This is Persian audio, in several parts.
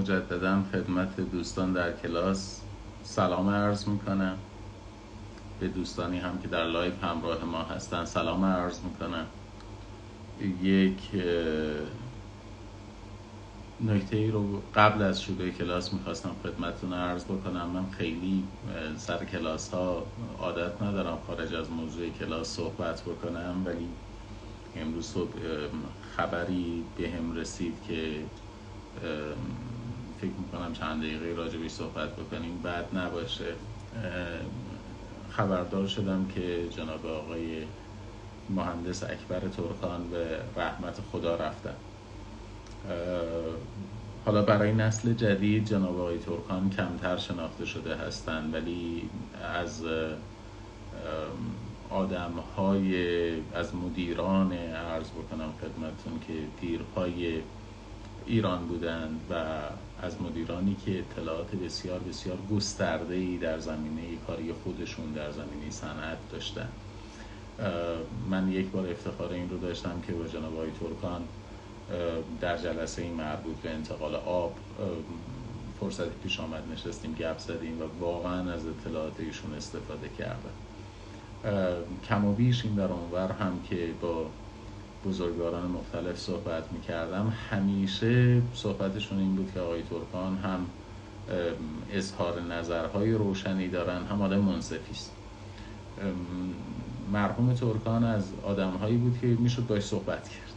مجددا خدمت دوستان در کلاس سلام عرض می‌کنم. به دوستانی هم که در live همراه ما هستن سلام عرض می‌کنم. یک نکته ای رو قبل از شروع کلاس می‌خواستم خدمتتون عرض بکنم. من خیلی سر کلاس ها عادت ندارم خارج از موضوع کلاس صحبت بکنم ولی امروز صبح خبری به هم رسید که فکر می‌کنم چند دقیقه راجبی صحبت بکنیم. بعد نباشه. خبردار شدم که جناب آقای مهندس اکبر ترکان به رحمت خدا رفتن. حالا برای نسل جدید جناب آقای ترکان کمتر شناخته شده هستند ولی از آدم های از مدیران عرض بکنم خدمتون که دیرهای ایران بودند و از مدیرانی که اطلاعات بسیار بسیار گسترده ای در زمینه کاری خودشون در زمینه صنعت داشتن. من یک بار افتخار این رو داشتم که با جناب آقای ترکان در جلسه این مربوط به انتقال آب فرصتی پیش آمد نشستیم گپ زدیم و واقعا از اطلاعات ایشون استفاده کردم. کم و بیش این در اونور هم که با بزرگواران مختلف صحبت می‌کردم. همیشه صحبتشون این بود که آقای ترکان هم اظهار نظرهای روشنی دارن هم آدم منصفی است. مرحوم ترکان از آدمهایی بود که می‌شد باش صحبت کرد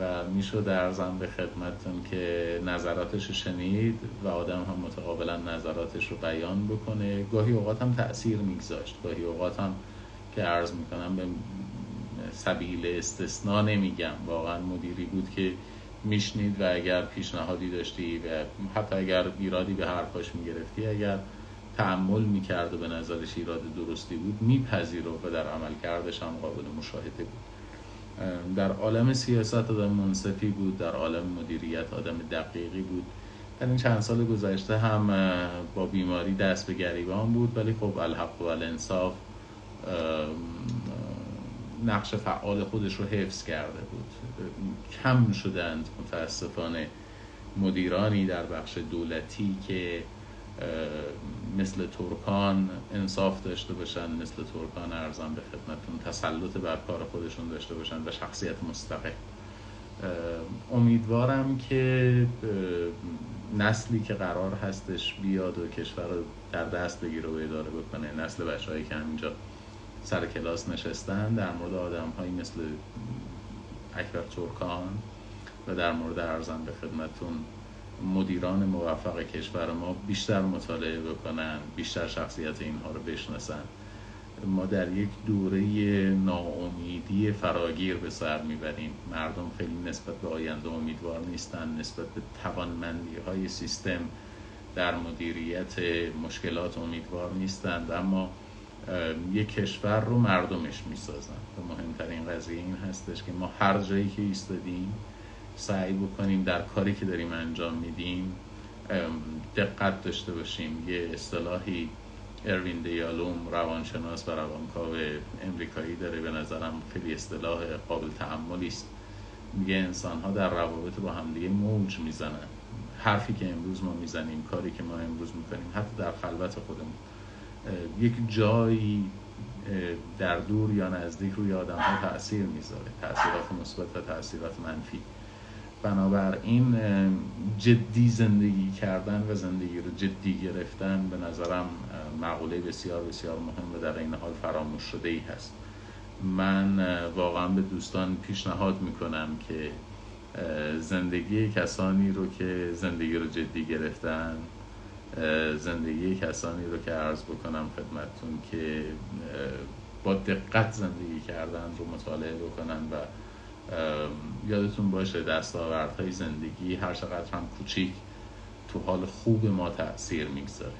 و می‌شد ارزم به خدمتتون که نظراتش رو شنید و آدم هم متقابلا نظراتش رو بیان بکنه. گاهی اوقات هم تاثیر میگذاشت. گاهی اوقات هم که عرض می‌کنم به سبیل استثنا نمیگم. واقعا مدیری بود که میشنید و اگر پیشنهادی داشتی و حتی اگر ایرادی به حرفاش می‌گرفتی اگر تعمل می‌کرد و به نظرش ایراد درستی بود میپذیر و در عمل کردش هم قابل مشاهده بود. در عالم سیاست آدم منصفی بود در عالم مدیریت آدم دقیقی بود. در این چند سال گذشته هم با بیماری دست به گریبان بود ولی خب الحق و الانصاف نقش فعال خودش رو حفظ کرده بود. کم شدند متاسفانه مدیرانی در بخش دولتی که مثل ترکان انصاف داشته باشن مثل ترکان ارزان به خدمتون تسلط بر کار خودشون داشته باشن و شخصیت مستقل. امیدوارم که نسلی که قرار هستش بیاد و کشور رو در دست بگیره و اداره بکنه نسل بچه که همینجا سر کلاس نشستن در مورد آدم هایی مثل اکبر ترکان و در مورد ارزم به خدمتون مدیران موفق کشور ما بیشتر مطالعه بکنن بیشتر شخصیت اینها رو بشناسن. ما در یک دوره ناامیدی فراگیر به سر می‌بریم. مردم خیلی نسبت به آینده امیدوار نیستن نسبت به توانمندی های سیستم در مدیریت مشکلات امیدوار نیستند اما یک کشور رو مردمش می‌سازن. و مهمترین قضیه این هستش که ما هر جایی که ایستادیم سعی بکنیم در کاری که داریم انجام میدیم دقت داشته باشیم. یه اصطلاحی اروین دیالوم روانشناس و روانکاو امریکایی داره. به نظرم خیلی اصطلاح قابل تعملی است. میگه انسان ها در روابط با همدیگه موج می‌زنن. حرفی که امروز ما می‌زنیم کاری که ما امروز می‌کنیم حتی در خلوت خودمون. یک جایی در دور یا نزدیک روی آدم ها تاثیر می‌ذاره تاثیرات مثبت و تاثیرات منفی. بنابراین جدی زندگی کردن و زندگی رو جدی گرفتن به نظرم مقوله بسیار بسیار مهم و در این حال فراموش شده ای هست. من واقعا به دوستان پیشنهاد می‌کنم که زندگی کسانی رو که زندگی رو جدی گرفتن زندگی کسانی رو که عرض بکنم خدمتتون که با دقت زندگی کردن رو مطالعه بکنن و یادتون باشه دستاوردهای زندگی هر چقدر هم کوچیک تو حال خوب ما تاثیر می‌گذاره.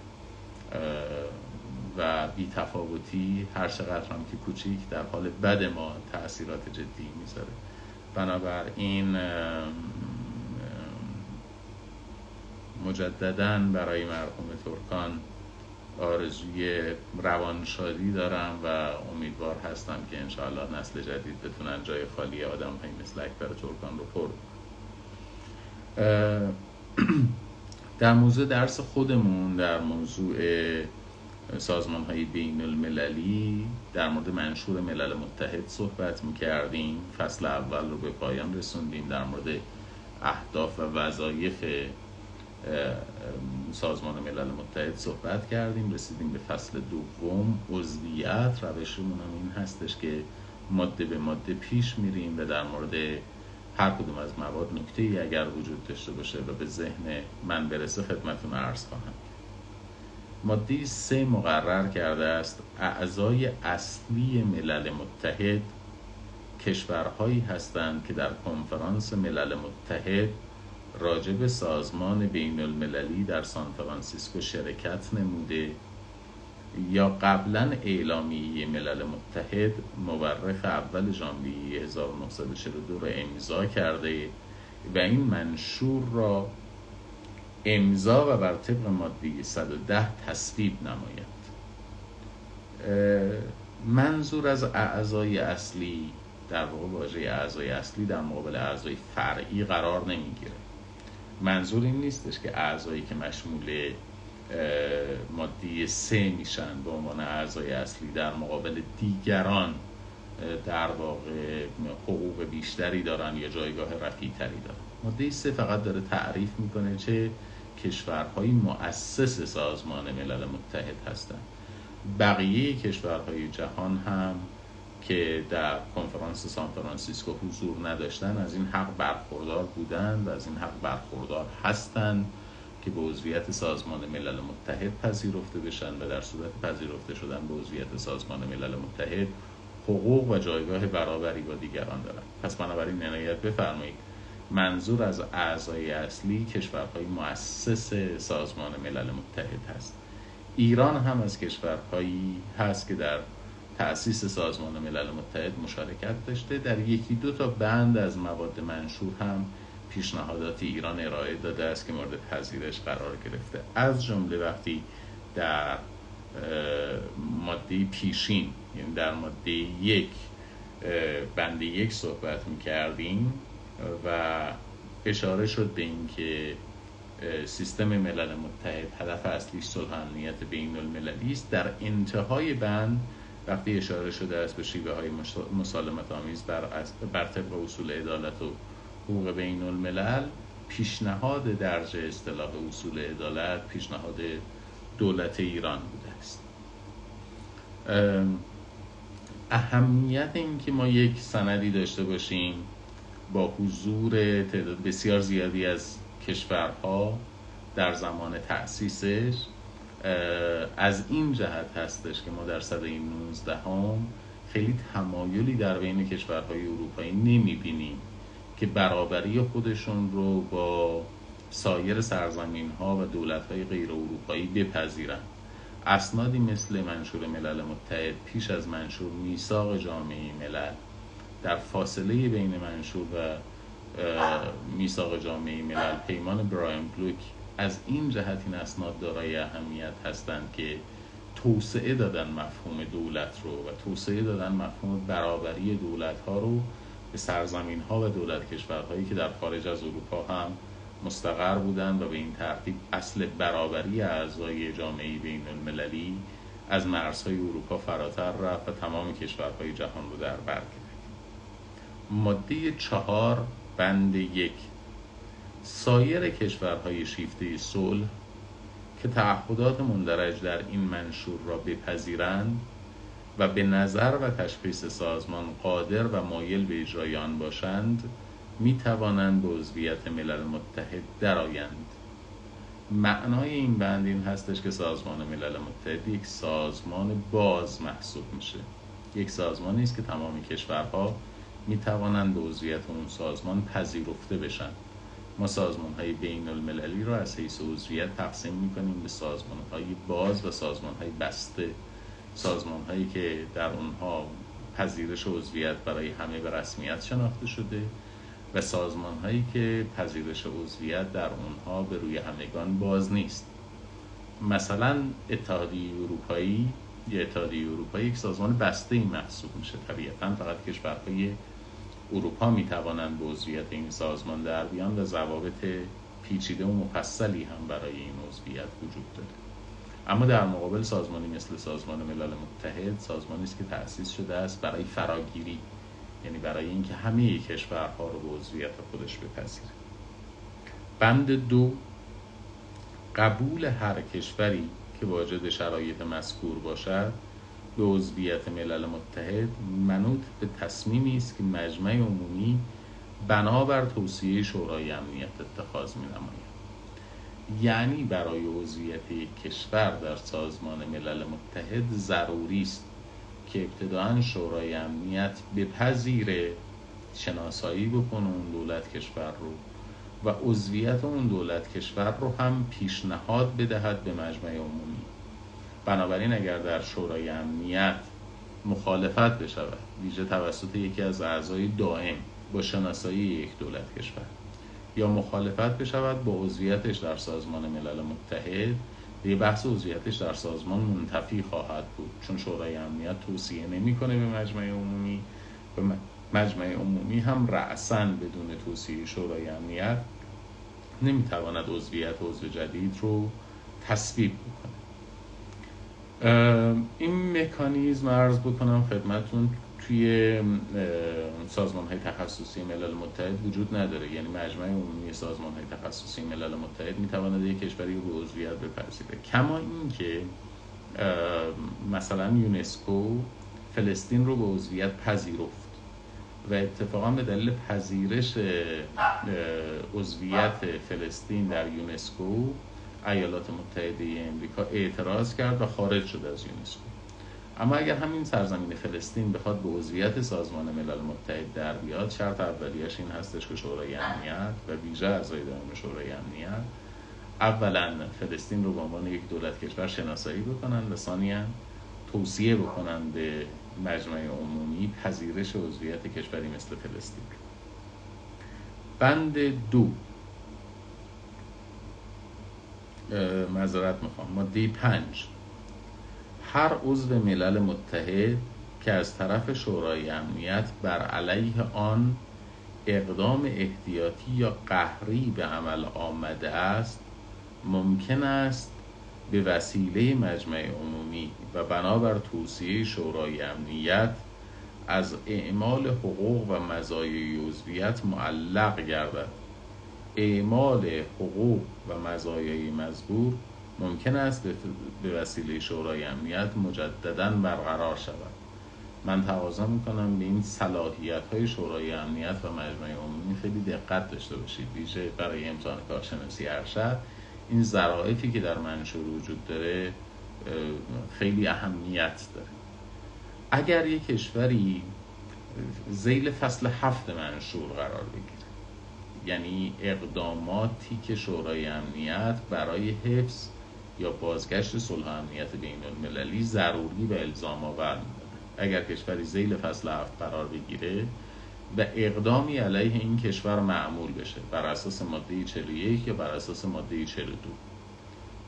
و بی تفاوتی هر چقدر هم که کوچیک در حال بد ما تاثیرات جدی می‌ذاره. بنابراین مجددا برای مرحوم ترکان آرزوی روانشادی دارم و امیدوار هستم که انشاءالله نسل جدید بتونن جای خالی آدم های مثل اکبر ترکان رو پر. در موضوع درس خودمون در موضوع سازمان های بین المللی در مورد منشور ملل متحد صحبت می کردیم فصل اول رو به پایان رسوندیم در مورد اهداف و وظایف سازمان ملل متحد صحبت کردیم رسیدیم به فصل دوم. عضویت روشمون هم این هستش که ماده به ماده پیش میریم و در مورد هر کدوم از مواد نکته ای اگر وجود داشته باشه و به ذهن من برسه خدمتون عرض خواهم ماده سه مقرر کرده است. اعضای اصلی ملل متحد کشورهایی هستند که در کنفرانس ملل متحد راجب سازمان بین المللی در سان فرانسیسکو شرکت نموده یا قبلا اعلامیه ملل متحد مورخ اول ژانویه 1942 را امضا کرده و این منشور را امضا و بر طبق ماده 110 تصویب نماید. منظور از اعضای اصلی در واقع واژه اعضای اصلی در مقابل اعضای فرعی قرار نمی‌گیره. منظور این نیستش که اعضایی که مشمول ماده سه میشن به عنوان اعضای اصلی در مقابل دیگران در واقع حقوق بیشتری دارن یا جایگاه رفیع تری دارن. ماده سه فقط داره تعریف می‌کنه چه کشورهای مؤسس سازمان ملل متحد هستند بقیه کشورهای جهان هم که در کنفرانس سان فرانسیسکو حضور نداشتن از این حق برخوردار بودند و از این حق برخوردار هستند که به عضویت سازمان ملل متحد پذیرفته بشن و در صورت پذیرفته شدن به عضویت سازمان ملل متحد حقوق و جایگاه برابری با دیگران دارند پس بنابراین عنایت بفرمایید منظور از اعضای اصلی کشورهای مؤسس سازمان ملل متحد هست. ایران هم از کشورهایی هست که در تأسیس سازمان ملل متحد مشارکت داشته. در یکی دو تا بند از مواد منشور هم پیشنهادات ایران ارائه داده است که مورد پذیرش قرار گرفته. از جمله وقتی در ماده پیشین یعنی در ماده یک بند یک صحبت می کردیم و اشاره شد به اینکه سیستم ملل متحد هدف اصلیش صلح امنیت بین المللی است. در انتهای بند وقتی اشاره شده است به شیوه های مسالمت آمیز بر, بر طبق اصول عدالت و حقوق بین الملل پیشنهاد درج اصطلاح اصول عدالت پیشنهاد دولت ایران بوده است. اهمیت این که ما یک سندی داشته باشیم با حضور تعداد بسیار زیادی از کشورها در زمان تأسیسش از این جهت هستش که ما در صده 19 هم خیلی تمایلی در بین کشورهای اروپایی نمی بینیم که برابری خودشون رو با سایر سرزمین ها و دولت های غیر اروپایی بپذیرند اسنادی مثل منشور ملل متحد پیش از منشور میثاق جامعه ملل در فاصله بین منشور و میثاق جامعه ملل پیمان برایم بلوک از این جهت این اسناد دارای اهمیت هستند که توسعه دادن مفهوم دولت رو و توسعه دادن مفهوم برابری دولت ها رو به سرزمین ها و دولت کشورهایی که در خارج از اروپا هم مستقر بودند و به این ترتیب اصل برابری اعضای جامعه بین المللی از مرزهای اروپا فراتر رفت و تمام کشورهای جهان رو در بر گرفت ماده چهار بند یک. سایر کشورهای شیفته صلح که تعهدات مندرج در این منشور را بپذیرند و به نظر و تشخیص سازمان قادر و مایل به اجرای آن باشند می توانند به عضویت ملل متحد درآیند. معنای این بند این هستش که سازمان ملل متحد یک سازمان باز محسوب میشه. یک سازمانی است که تمام کشورها می توانند به عضویت اون سازمان پذیرفته بشن. ما سازمان های بین المللی رو از حیث عضویت تقسیم می کنیم به سازمان های باز و سازمان های بسته. سازمان هایی که در اونها پذیرش عضویت برای همه به رسمیت شناخته شده و سازمان هایی که پذیرش عضویت در اونها به روی همگان باز نیست. مثلا اتحادیه اروپایی یا اتحادیه اروپایی یک سازمان بسته ای محسوب میشه. طبیعتا فقط کشورهای اروپا می توانند به عضویت این سازمان در بیان و ضوابط پیچیده و مفصلی هم برای این عضویت وجود داره. اما در مقابل سازمانی مثل سازمان ملل متحد سازمانی است که تأسیس شده است برای فراگیری یعنی برای اینکه همه کشورها رو به عضویت خودش بپذیره. بند دو قبول هر کشوری که واجد شرایط مذکور باشد به عضویت ملل متحد منوط به تصمیمی است که مجمع عمومی بنابر توصیه شورای امنیت اتخاذ می نماید یعنی برای عضویت کشور در سازمان ملل متحد ضروری است که ابتداعا شورای امنیت بپذیره شناسایی بکنه اون دولت کشور رو و عضویت اون دولت کشور رو هم پیشنهاد بدهد به مجمع عمومی. بنابراین اگر در شورای امنیت مخالفت بشود ویژه توسط یکی از اعضای دائم با شناسایی یک دولت کشور یا مخالفت بشود با عضویتش در سازمان ملل متحد به بحث عضویتش در سازمان منتفی خواهد بود چون شورای امنیت توصیه نمی‌کنه به مجمع عمومی و مجمع عمومی هم رأسا بدون توصیه شورای امنیت نمی‌تواند عضویت عضو جدید رو تصویب بکنه. این مکانیزم عرض بکنم خدمتون توی سازمان های تخصصی ملل متحد وجود نداره. یعنی مجمع عمومی سازمان های تخصصی ملل متحد می‌تواند یک کشوری رو عضویت بپذیره کما اینکه مثلا یونسکو فلسطین رو به عضویت پذیرفت و اتفاقا به دلیل پذیرش عضویت فلسطین در یونسکو ایالات متحده امریکا اعتراض کرد و خارج شد از یونسکو. اما اگر همین سرزمین فلسطین بخواد به عضویت سازمان ملل متحد در بیاد شرط اولیش این هستش که شورای امنیت و ویژه اعضای دائم شورای امنیت اولا فلسطین رو به عنوان یک دولت کشور شناسایی بکنن و ثانیا توصیه بکنن به مجمع عمومی پذیرش عضویت کشوری مثل فلسطین. بند دو معذرت می‌خوام. ماده پنج. هر عضو ملل متحد که از طرف شورای امنیت بر علیه آن اقدام احتیاطی یا قهری به عمل آمده است ممکن است به وسیله مجمع عمومی و بنابر توصیه شورای امنیت از اعمال حقوق و مزایای عضویت معلق گردد. اعمال حقوق و مزایای مزبور ممکن است به وسیله شورای امنیت مجددا برقرار شود. من تقاضا می‌کنم به این صلاحیت های شورای امنیت و مجمع عمومی خیلی دقت داشته باشید. ویژه برای امتحان کارشناسی ارشد این ظرافی که در منشور وجود داره خیلی اهمیت داره. اگر یک کشوری زیل فصل هفت منشور قرار بگیره یعنی اقداماتی که شورای امنیت برای حفظ یا بازگشت صلح امنیت بین المللی ضروری و الزام آور اگر کشوری زیل فصل هفت قرار بگیره و اقدامی علیه این کشور معمول بشه بر اساس ماده 41 یا بر اساس ماده 42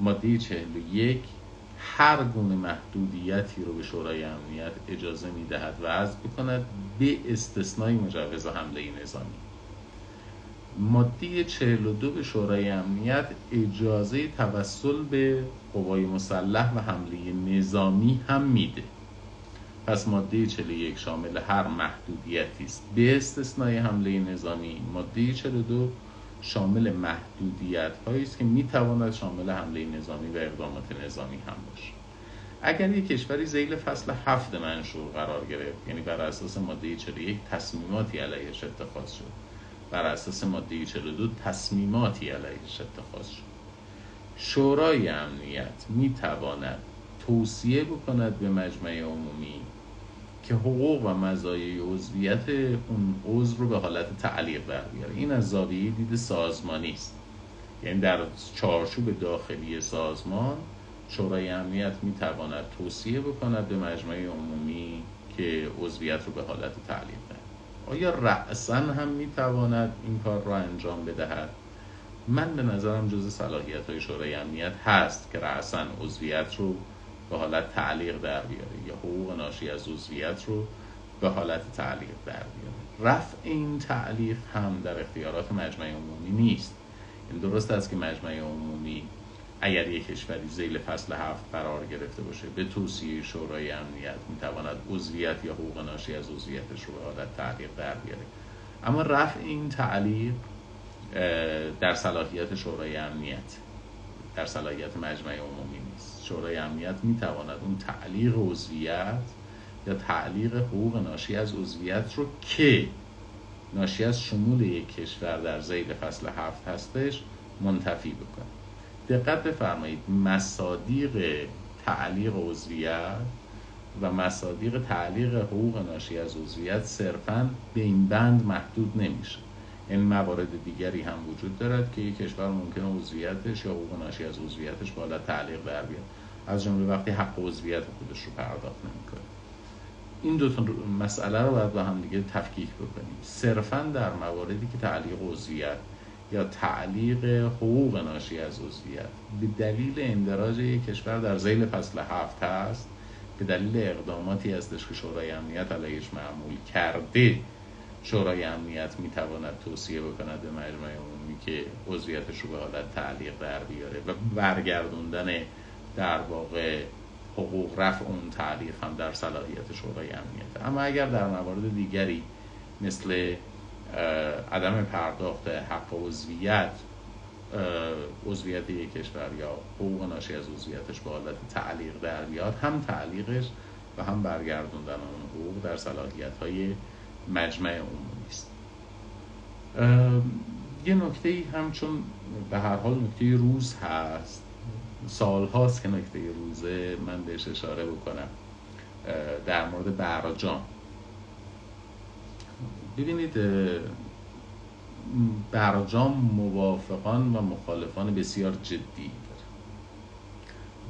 ماده 41 هر گونه محدودیتی رو به شورای امنیت اجازه می‌دهد و از بکند به استثنای مجوز حمله نظامی. ماده 42 به شورای امنیت اجازه توسل به قوای مسلح و حمله نظامی هم میده. پس ماده 41 شامل هر محدودیتی است. به استثنای حمله نظامی ماده 42 شامل محدودیت هایی است که می‌تواند شامل حمله نظامی و اقدامات نظامی هم باشه اگر یک کشوری زیل فصل هفت منشور قرار گرفت یعنی بر اساس ماده 41 تصمیماتی علیهش اتخاذ شد بر اساس ماده 42 تصمیماتی علیهش اتخاذ شد. شورای امنیت می‌تواند توصیه بکند به مجمع عمومی که حقوق و مزایای عضویت اون عضو رو به حالت تعلیق در بیاره. این از زاویه دید سازمانی است. یعنی در چارچوب داخلی سازمان شورای امنیت می‌تواند توصیه بکند به مجمع عمومی که عضویت رو به حالت تعلیق دهد آیا رأسا هم می‌تواند این کار را انجام بدهد؟ من به نظرم جز صلاحیت های شورای امنیت هست که رأسا عضویت رو به حالت تعلیق در بیاره یا حقوق ناشی از عضویت رو به حالت تعلیق در بیاره. رفع این تعلیق هم در اختیارات مجمع عمومی نیست. درست است که مجمع عمومی اگر یک کشوری زیل فصل هفت قرار گرفته باشه به توصیه شورای امنیت می‌تواند عضویت یا حقوق ناشی از عضویتش رو به حالت تعلیق در بیاره. اما رفع این تعلیق در صلاحیت شورای امنیت در صلاحیت مجمع عمومی نیست. شورای امنیت می‌تواند اون تعلیق عضویت یا تعلیق حقوق ناشی از عضویت رو که ناشی از شمول یک کشور در زیل فصل هفت هستش منتفی بکنه. دقت بفرمایید مصادیق تعلیق عضویت و مصادیق تعلیق حقوق ناشی از عضویت صرفا به این بند محدود نمیشه. این موارد دیگری هم وجود دارد که یک کشور ممکن عضویتش یا حقوق ناشی از عضویتش بالا تعلیق در بیاد. از جمله وقتی حق عضویت خودش رو پرداخت نمی‌کنه. این دو تا مسئله رو باید با هم دیگه تفکیک بکنیم. صرفا در مواردی که تعلیق عضویت یا تعلیق حقوق ناشی از عضویت. به دلیل اندراج یک کشور در زیل فصل هفت هست به دلیل اقداماتی هستش که شورای امنیت علیهش معمول کرده شورای امنیت می‌تواند توصیه بکند به مجمع عمومی که عضویتش رو به حالت تعلیق در بیاره و برگردوندن در واقع حقوق رفع اون تعلیق هم در صلاحیت شورای امنیت. اما اگر در موارد دیگری مثل عدم پرداخت حق عضویت عضویت یک کشور یا حقوق ناشی از عضویتش به حالت تعلیق در بیاد هم تعلیقش و هم برگردوندن اون حقوق در صلاحیت های مجمع عمومی است. یه نکته ای هم چون به هر حال نکته روز هست. سال هاست که نکته روزه من بهش اشاره بکنم. در مورد برجام ببینید برجام موافقان و مخالفان بسیار جدی داره.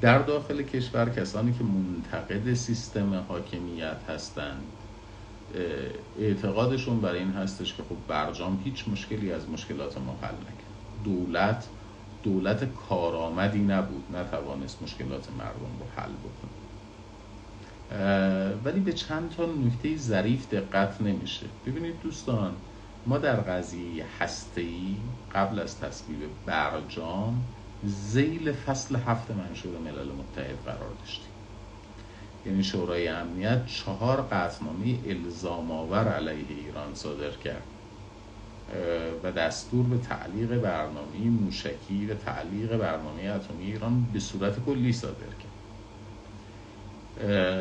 در داخل کشور کسانی که منتقد سیستم حاکمیت هستند اعتقادشون برای این هستش که خب برجام هیچ مشکلی از مشکلات ما حل نکرد. دولت دولت کارآمدی نبود نتوانست مشکلات مردم رو حل بکنه. ولی به چند تا نکته ظریف دقت نمیشه. ببینید دوستان ما در قضیه هسته‌ای قبل از تصویب برجام زیل فصل هفت منشور ملل متحد قرار داشتیم. یعنی شورای امنیت چهار قطعنامه الزام آور علیه ایران صادر کرد. و دستور به تعلیق برنامه موشکی و تعلیق برنامه اتمی ایران به صورت کلی صادر کرد.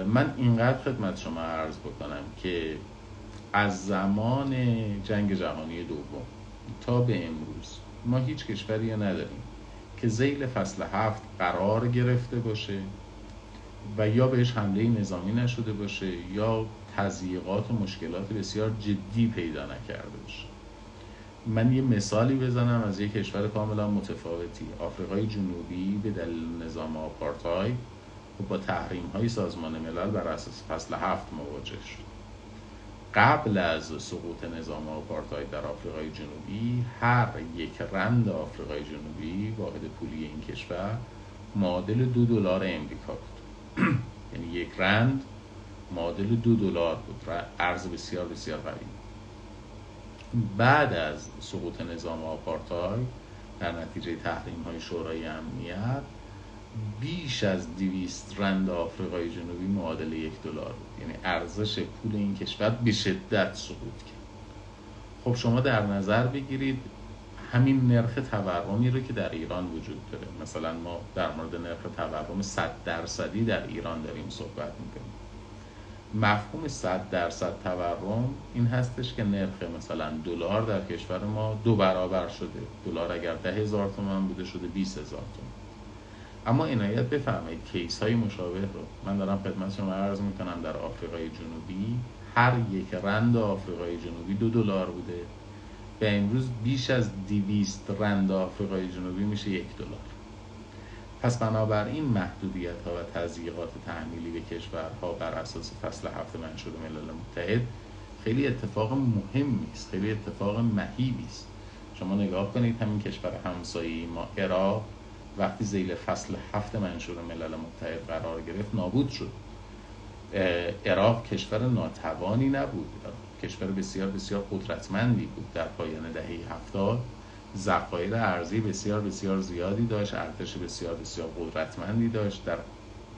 من اینقدر خدمت شما عرض بکنم که از زمان جنگ جهانی دوم تا به امروز ما هیچ کشوری نداریم که زیل فصل هفت قرار گرفته باشه و یا بهش حمله نظامی نشده باشه یا تضییقات و مشکلات بسیار جدی پیدا نکرده باشه. من یه مثالی بزنم از یک کشور کاملا متفاوتی آفریقای جنوبی به دلیل نظام آپارتای و با تحریم های سازمان ملل بر اساس فصل هفت مواجه شد. قبل از سقوط نظام آپارتاید در آفریقای جنوبی هر یک رند آفریقای جنوبی واحد پولی این کشور معادل دو دلار امریکا بود. یعنی یک رند معادل دو دلار بود. ارز بسیار بسیار قوی بعد از سقوط نظام آپارتاید در نتیجه تحریم های شورای امنیت بیش از دویست رند آفریقای جنوبی معادل یک دلار بود. یعنی ارزش پول این کشور به شدت سقوط کرد. خب شما در نظر بگیرید همین نرخ تورمی رو که در ایران وجود داره. مثلا ما در مورد نرخ تورم 100 درصدی در ایران داریم صحبت می‌کنیم. مفهوم 100 درصد تورم این هستش که نرخ مثلا دلار در کشور ما دو برابر شده. دلار اگر ده هزار تومن بوده شده 20 هزار تومن اما عنایت بفرمایید کیس های مشابه رو. من دارم خدمت شما عرض می‌کنم در آفریقای جنوبی. هر یک رند آفریقای جنوبی دو دلار بوده. به امروز بیش از دیویست رند آفریقای جنوبی میشه یک دلار. پس بنابراین محدودیت ها و تضییقات تحمیلی به کشورها بر اساس فصل هفت منشور ملل متحد خیلی اتفاق مهمی است خیلی اتفاق مهیبی است. شما نگاه کنید همین کشور همسایه ما عراق. وقتی زیل فصل هفت منشور ملل متحد قرار گرفت نابود شد. عراق کشور ناتوانی نبود. کشور بسیار بسیار قدرتمندی بود. در پایان دهه هفتاد ذخایر ارزی بسیار بسیار زیادی داشت ارتش بسیار بسیار قدرتمندی داشت. در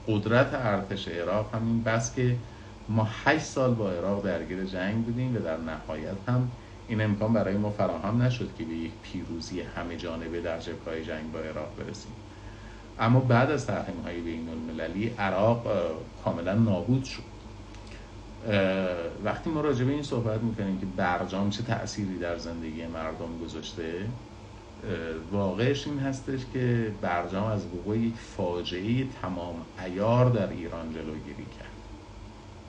قدرت ارتش عراق همین بس که ما هشت سال با عراق درگیر جنگ بودیم و در نهایت هم این امکان برای ما فراهم نشد که به یک پیروزی همه جانبه در جبهه جنگ با عراق برسیم. اما بعد از تحریم های بین المللی عراق کاملا نابود شد. وقتی ما راجع به این صحبت می‌کنیم که برجام چه تأثیری در زندگی مردم گذاشته واقعش این هستش که برجام از وقوع یک فاجعه تمام ایار در ایران جلوگیری کرد.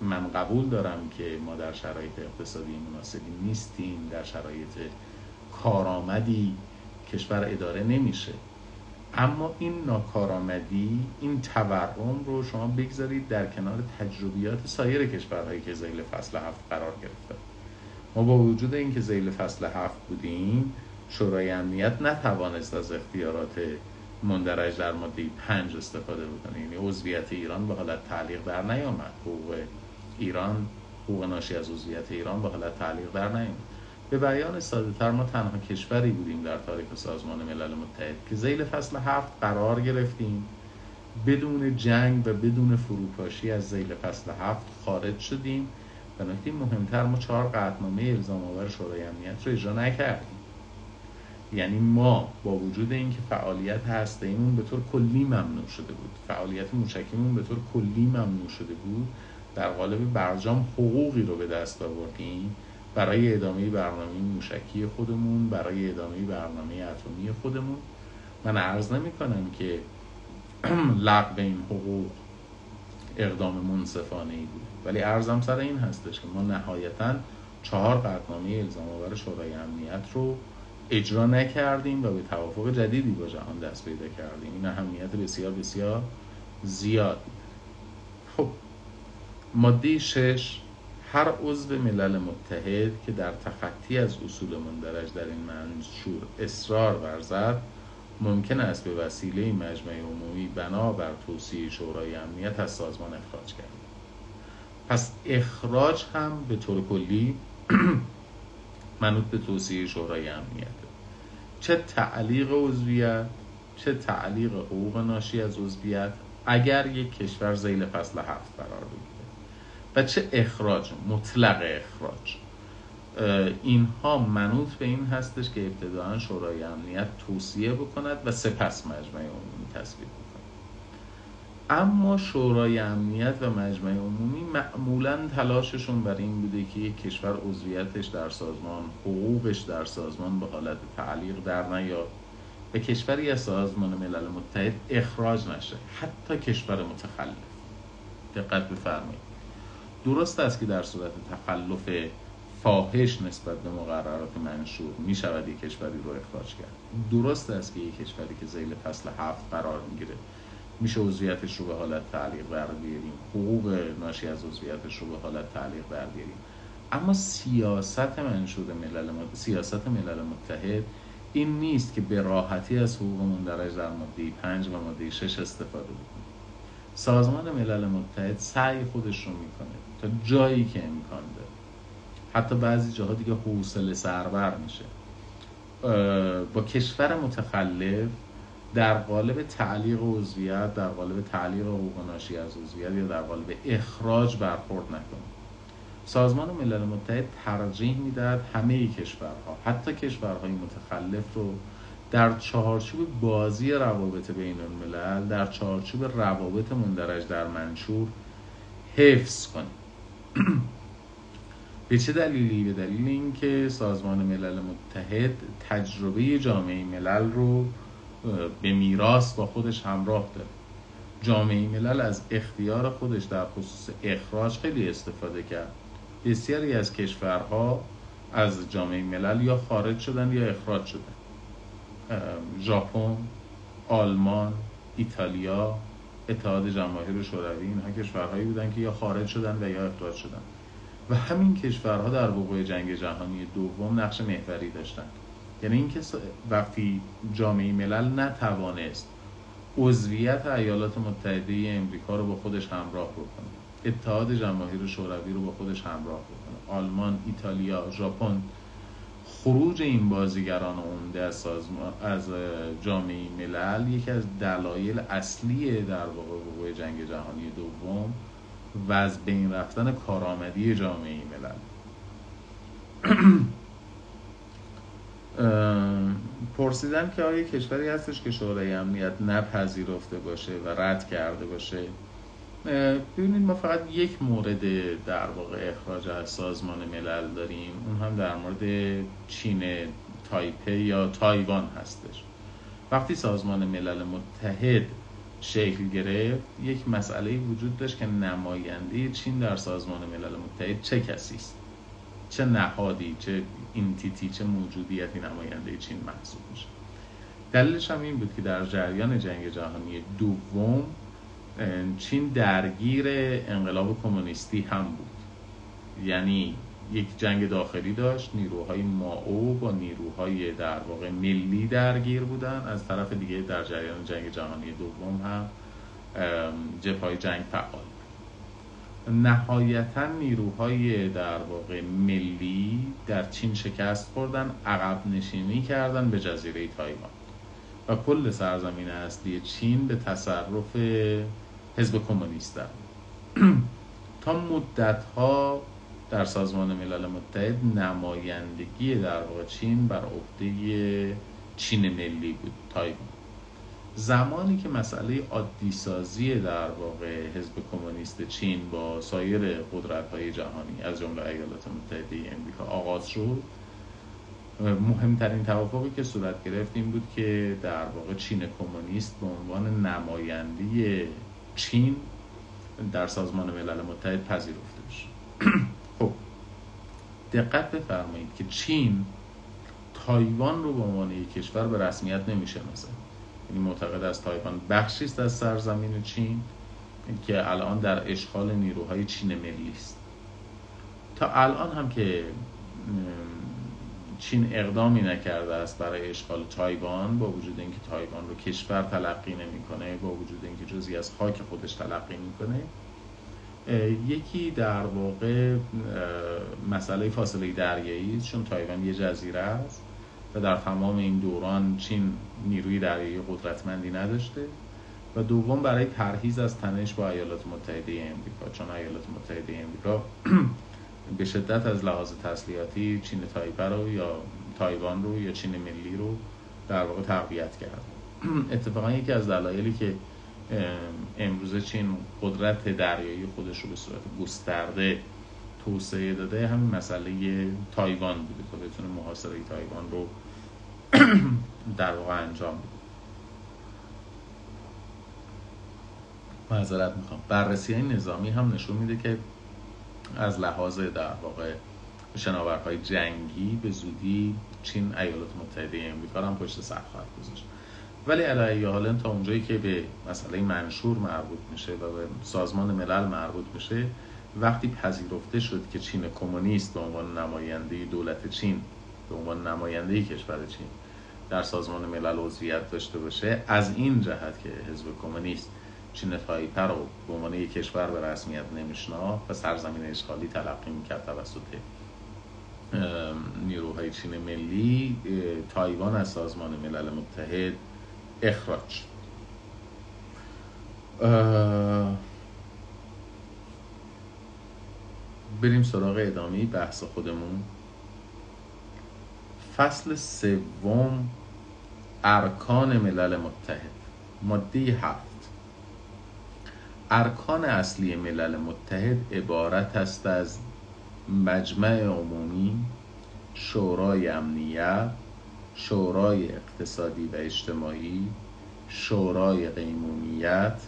من قبول دارم که ما در شرایط اقتصادی مناسبی نیستیم در شرایط کارآمدی کشور اداره نمیشه. اما این ناکارآمدی این تورم رو شما بگذارید در کنار تجربیات سایر کشورهایی که زیل فصل هفت قرار گرفته. ما با وجود اینکه زیل فصل هفت بودیم شورای امنیت نتوانست از اختیارات مندرج در ماده پنج استفاده بکنه. یعنی عضویت ایران به حالت تعلیق در نیامد. حقوق ایران حقوق ناشی از عضویت ایران به حالت تعلیق در نیامد. به بیان ساده تر ما تنها کشوری بودیم در تاریخ سازمان ملل متحد که زیل فصل هفت قرار گرفتیم. بدون جنگ و بدون فروپاشی از زیل فصل هفت خارج شدیم. و نکته مهمتر ما چهار قطنامه الزام آور شورای امنیت رو اجرا نکردیم. یعنی ما با وجود اینکه فعالیت هسته ایمون به طور کلی ممنوع شده بود فعالیت موشکیمون به طور کلی ممنوع شده بود در قالب برجام حقوقی رو به دست آوردیم برای ادامه برنامه موشکی خودمون برای ادامه برنامه اتمی خودمون. من عرض نمی کنم که لغو این حقوق اقدام منصفانه ای بود. ولی ارزم سر این هستش که ما نهایتا چهار قطنامه الزام آور شورای امنیت رو اجرا نکردیم و به توافق جدیدی با جهان دست پیدا کردیم. این اهمیت بسیار بسیار زیاد. ماده شش هر عضو ملل متحد که در تخطی از اصول مندرج در این منشور اصرار ورزد ممکن است به وسیله مجمع عمومی بنا بر توصیه شورای امنیت از سازمان اخراج کرد پس اخراج هم به طور کلی منوط به توصیه شورای امنیت. چه تعلیق عضویت چه تعلیق حقوق ناشی از عضویت اگر یک کشور زیل فصل هفت قرار بگیره و چه اخراج؟ مطلق اخراج. اینها منوط به این هستش که ابتداعا شورای امنیت توصیه بکند و سپس مجمع عمومی تصویب بکند. اما شورای امنیت و مجمع عمومی معمولا تلاششون بر این بوده که یک کشور عضویتش در سازمان حقوقش در سازمان به حالت تعلیق در نیاد و کشوری از سازمان ملل متحد اخراج نشه. حتی کشور متخلف. دقت بفرمایید. درست است که در صورت تخلف فاحش نسبت به مقررات منشور می شود یک کشوری رو اخراج کرد. درست است که یک کشوری که زیل فصل هفت قرار می‌گیره میشه عضویتش رو به حالت تعلیق بر بیاریم حقوق ناشی از عضویتش رو به حالت تعلیق بر بیاریم اما سیاست منشور ملل متحد سیاست ملل متحد این نیست که به راحتی از حقوق مندرج در ماده 5 و ماده 6 استفاده بکنیم. سازمان ملل متحد سعی خودش رو می‌کنه جایی که امکان داره. حتی بعضی جاها دیگه حوصله سربر میشه. با کشور متخلف در قالب تعلیق عضویت در قالب تعلیق حقوق ناشی از عضویت یا در قالب اخراج برخورد نکنه. سازمان ملل متحد ترجیح می‌دهد همه کشورها حتی کشورهای متخلف رو در چهارچوب بازی روابط بین الملل در چهارچوب روابط مندرج در منشور حفظ کنه به چه دلیلی؟ به دلیل اینکه سازمان ملل متحد تجربه جامعه ملل رو به میراث با خودش همراه داره. جامعه ملل از اختیار خودش در خصوص اخراج خیلی استفاده کرد. بسیاری از کشورها از جامعه ملل یا خارج شدن یا اخراج شدن. ژاپن آلمان ایتالیا اتحاد جماهیر شوروی اینها کشورهایی بودن که یا خارج شدن و یا اخراج شدن. و همین کشورها در وقوع جنگ جهانی دوم نقش محوری داشتند یعنی اینکه وقتی جامعه ملل نتوانست عضویت ایالات متحده امریکا رو با خودش همراه بکنه اتحاد جماهیر شوروی رو با خودش همراه بکنه آلمان، ایتالیا، ژاپن خروج این بازیگران عمده از, از جامعه ملل یکی از دلایل اصلی در واقع وقوع جنگ جهانی دوم و از بین رفتن کارآمدی جامعه ملل. پرسیدن که آیا کشوری هستش که شورای امنیت نپذیرفته باشه و رد کرده باشه؟ ببینید ما فقط یک مورد در واقع اخراج از سازمان ملل داریم. اون هم در مورد چین تایپه یا تایوان هستش. وقتی سازمان ملل متحد شکل گرفت یک مسئله وجود داشت که نماینده چین در سازمان ملل متحد چه کسی است؟ چه نهادی چه اینتیتی چه موجودیتی نماینده چین محسوب میشه. دلیلش هم این بود که در جریان جنگ جهانی دوم چین درگیر انقلاب کمونیستی هم بود. یعنی یک جنگ داخلی داشت نیروهای ماو با نیروهای در واقع ملی درگیر بودن. از طرف دیگه در جریان جنگ جهانی دوم هم جبهه جنگ فعال نهایتا نیروهای در واقع ملی در چین شکست خوردن عقب نشینی کردن به جزیره تایوان. و کل سرزمین اصلی چین به تصرف حزب کمونیست تا مدت ها در سازمان ملل متحد نمایندگی در واقع چین بر عهده چین ملی بود تایوان. زمانی که مسئله عادی سازی در واقع حزب کمونیست چین با سایر قدرت های جهانی از جمله ایالات متحده امریکا آغاز شد مهمترین توافقی که صورت گرفت این بود که در واقع چین کمونیست به عنوان نماینده چین در سازمان ملل متحد پذیرفته بشه. خب دقت بفرمایید که چین تایوان رو به عنوان یک کشور به رسمیت مثلا. یعنی معتقد از تایوان بخشی است از سرزمین چین که الان در اشغال نیروهای چین ملی است. تا الان هم که چین اقدامی نکرده است برای اشغال تایوان با وجود اینکه تایوان رو کشور تلقی نمی‌کنه با وجود اینکه جزی از خاک خودش تلقی می‌کنه. یکی در واقع مسئله فاصله دریایی چون تایوان یه جزیره است و در تمام این دوران چین نیروی دریایی قدرتمندی نداشته و دوم برای پرهیز از تنش با ایالات متحده امریکا چون ایالات متحده امریکا به شدت از لحاظ تسلیحاتی چین تایپه رو یا تایوان رو یا چین ملی رو در واقع تقویت کرد. اتفاقا یکی از دلایلی که امروز چین قدرت دریایی خودش رو به صورت گسترده توسعه داده همین مسئله تایوان بوده تا بتونه محاصره تایوان رو در واقع انجام بده. معذرت می‌خوام. بررسی های نظامی هم نشون میده که از لحاظ در واقع شناورهای جنگی به زودی چین ایالات متحده امریکا هم پشت سر خواهد گذاشت. ولی علیه حالا تا اونجایی که به مسئله منشور مربوط میشه و به سازمان ملل مربوط میشه وقتی پذیرفته شد که چین کمونیست به عنوان نماینده دولت چین به عنوان نماینده کشور چین در سازمان ملل عضویت داشته باشه از این جهت که حزب کمونیست چین تایپه رو به عنوان یک کشور به رسمیت نمیشنا و سرزمین اشغالی تلقی می‌کرد توسط نیروهای چین ملی تایوان از سازمان ملل متحد اخراج بریم سراغ ادامه بحث خودمون. فصل سوم ارکان ملل متحد ماده هفت. ارکان اصلی ملل متحد عبارت است از مجمع عمومی شورای امنیت شورای اقتصادی و اجتماعی شورای قیمومیت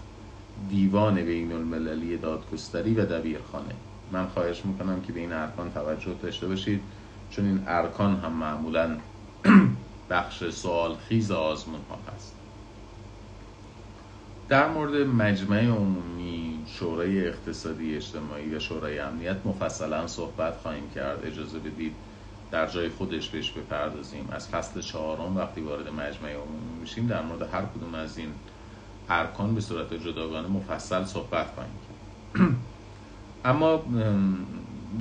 دیوان بین المللی دادگستری و دبیرخانه. من خواهش می‌کنم که به این ارکان توجه داشته باشید چون این ارکان هم معمولا بخش سوال خیز آزمون ها هست. در مورد مجمع عمومی شورای اقتصادی اجتماعی و شورای امنیت مفصلا صحبت خواهیم کرد. اجازه بدید در جای خودش بهش بپردازیم. از فصل چهارم وقتی وارد مجمع عمومی میشیم در مورد هر کدوم از این ارکان به صورت جداگانه مفصل صحبت خواهیم کرد. اما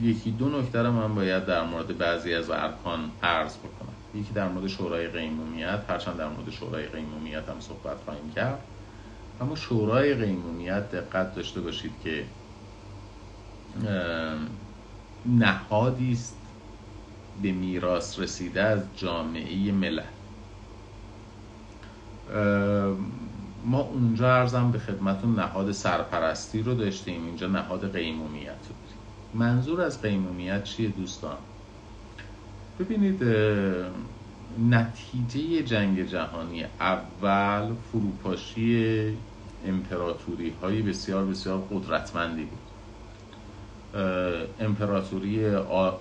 یکی دو نکته من باید در مورد بعضی از ارکان عرض بکنم. یکی در مورد شورای قیمومیت هرچند در مورد شورای قیمومیت هم صحبت خواهیم کرد. اما شورای قیمومیت دقت داشته باشید که نهادی است به میراث رسیده از جامعه ملل. ما اونجا ارزم به خدمتون نهاد سرپرستی رو داشتیم اینجا نهاد قیمومیت رو داریم. منظور از قیمومیت چیه دوستان؟ ببینید نتیجه جنگ جهانی اول فروپاشی امپراتوری های بسیار بسیار قدرتمندی بود. امپراتوری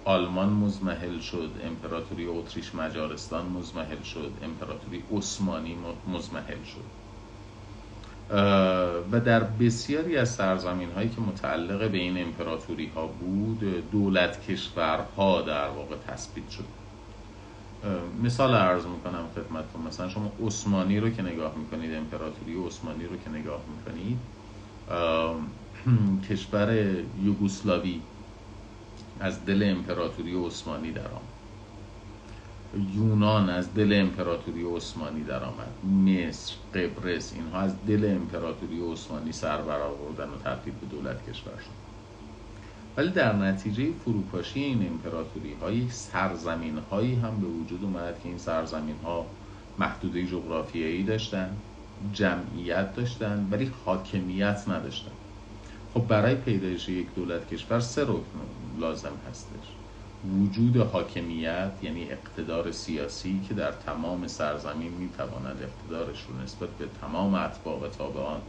آلمان مزمحل شد امپراتوری اتریش مجارستان مزمحل شد امپراتوری عثمانی مزمحل شد. و در بسیاری از سرزمین هایی که متعلق به این امپراتوری ها بود دولت کشورها در واقع تثبیت شد. مثال عرض می‌کنم خدمتتون. مثلا شما عثمانی رو که نگاه می‌کنید امپراتوری عثمانی رو که نگاه می‌کنید کشور یوگوسلاوی از دل امپراتوری عثمانی در آمد یونان از دل امپراتوری عثمانی در آمد مصر قبرس اینها از دل امپراتوری عثمانی سر برآوردن و تبدیل به دولت کشور شد. ولی در نتیجه فروپاشی این امپراتوری ها یک سرزمین هایی هم به وجود اومد که این سرزمین ها محدوده جغرافیایی داشتن جمعیت داشتن ولی حاکمیت نداشتن. خب برای پیدایش یک دولت کشور سه رکن لازم هستش. وجود حاکمیت یعنی اقتدار سیاسی که در تمام سرزمین می‌تواند اقتدارش رو نسبت به تمام اتباع و تابعان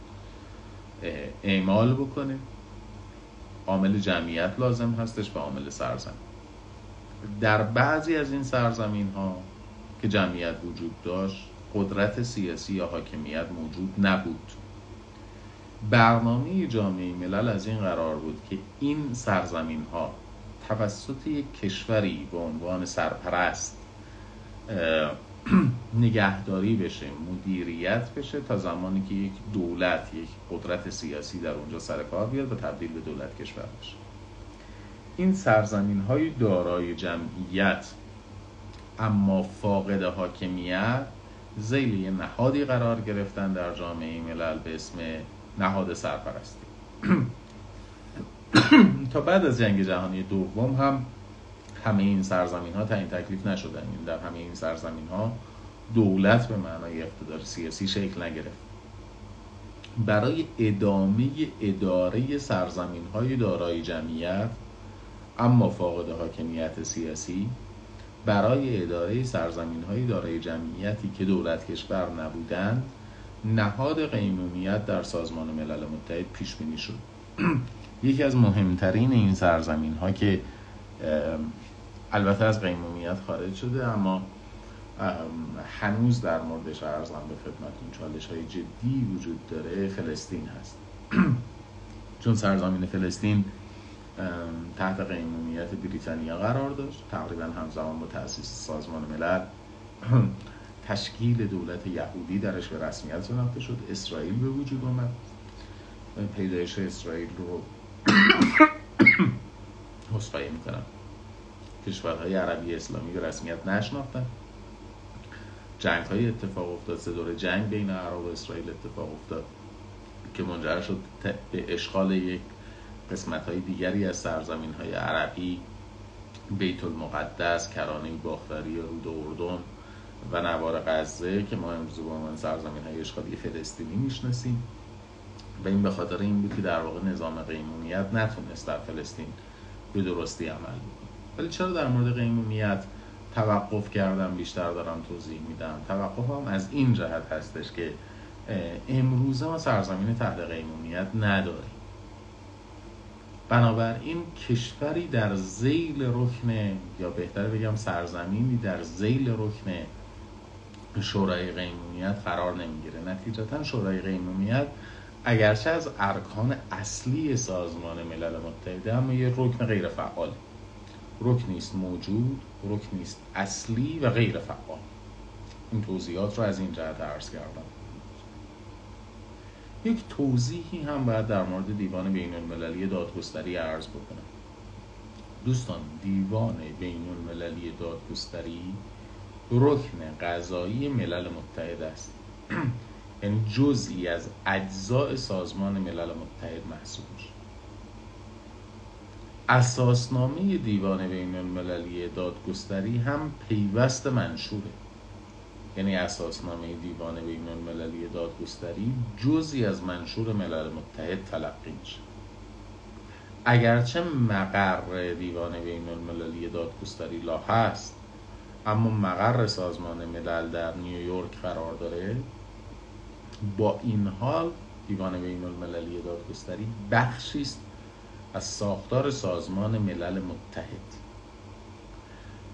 اعمال بکنه. عامل جمعیت لازم هستش و عامل سرزمین. در بعضی از این سرزمین ها که جمعیت وجود داشت قدرت سیاسی یا حاکمیت موجود نبود. برنامه جامعه ملل از این قرار بود که این سرزمین ها توسط یک کشوری به عنوان سرپرست نگهداری بشه مدیریت بشه تا زمانی که یک دولت یک قدرت سیاسی در اونجا سر کار بیاد و تبدیل به دولت کشور بشه. این سرزمین های دارای جمعیت اما فاقد حاکمیت زیل یه نهادی قرار گرفتن در جامعه ملل به اسم نهاد سرپرستی. تا بعد از جنگ جهانی دوم هم همه این سرزمین ها تعیین تکلیف نشدن این در همه این سرزمین ها دولت به معنای اقتدار سیاسی شکل نگرفت. برای ادامه اداره سرزمین های دارای جمعیت اما فاقد حاکمیت سیاسی برای اداره سرزمین های دارای جمعیتی که دولت کشور نبودند نهاد قیمومیت در سازمان ملل متحد پیش بینی شد. یکی از مهمترین این سرزمین ها که البته از قیمومیت خارج شده اما هنوز در موردش ارزم به خدمتون چالش های جدی وجود داره. فلسطین هست. چون سرزمین فلسطین تحت قیمومیت بریتانیا قرار داشت. تقریبا همزمان با تأسیس سازمان ملل تشکیل دولت یهودی درش به رسمیت شناخته شد. اسرائیل به وجود آمد. پیدایش اسرائیل رو حسفایی می‌کنم. کشورهای عربی اسلامی به رسمیت نشناختن. جنگ های اتفاق افتاد. سه جنگ بین عرب و اسرائیل اتفاق افتاد که منجر شد به اشغال یک قسمت های دیگری از سرزمین های عربی بیت المقدس کرانه باختری رود اردن و نوار غزه که ما امروز با عنوان سرزمین های اشغالی فلسطینی می‌شناسیم. و این به خاطر این بود که در واقع نظام قیمومیت نتونست در فلسطین به درستی عمل بکنه. ولی چرا در مورد قیمومیت توقف کردم بیشتر دارم توضیح میدم توقف هم از این جهت هستش که امروزه ما سرزمین تحت قیمومیت نداریم. بنابراین کشوری در زیل رکن یا بهتر بگم سرزمینی در زیل رکن شورای قیمومیت قرار نمی‌گیره. نتیجتا شورای قیمومیت اگرچه از ارکان اصلی سازمان ملل متحده اما یه رکن غیر فعال رکن است موجود رکن است اصلی و غیر فعال. این توضیحات رو از این جهت عرض کردم. یک توضیحی هم باید در مورد دیوان بین المللی دادگستری عرض بکنم. دوستان دیوان بین المللی دادگستری رکن قضایی ملل متحد است. یعنی جزئی از اجزاء سازمان ملل متحد محسوب میشه. اساسنامه دیوان بین المللی دادگستری هم پیوست منشوره یعنی اساسنامه دیوان بین المللی دادگستری جزی از منشور ملل متحد تلقی میشه. اگرچه مقر دیوان بین المللی دادگستری لا هست اما مقر سازمان ملل در نیویورک قرار داره با این حال دیوان بین المللی دادگستری بخشی است از ساختار سازمان ملل متحد.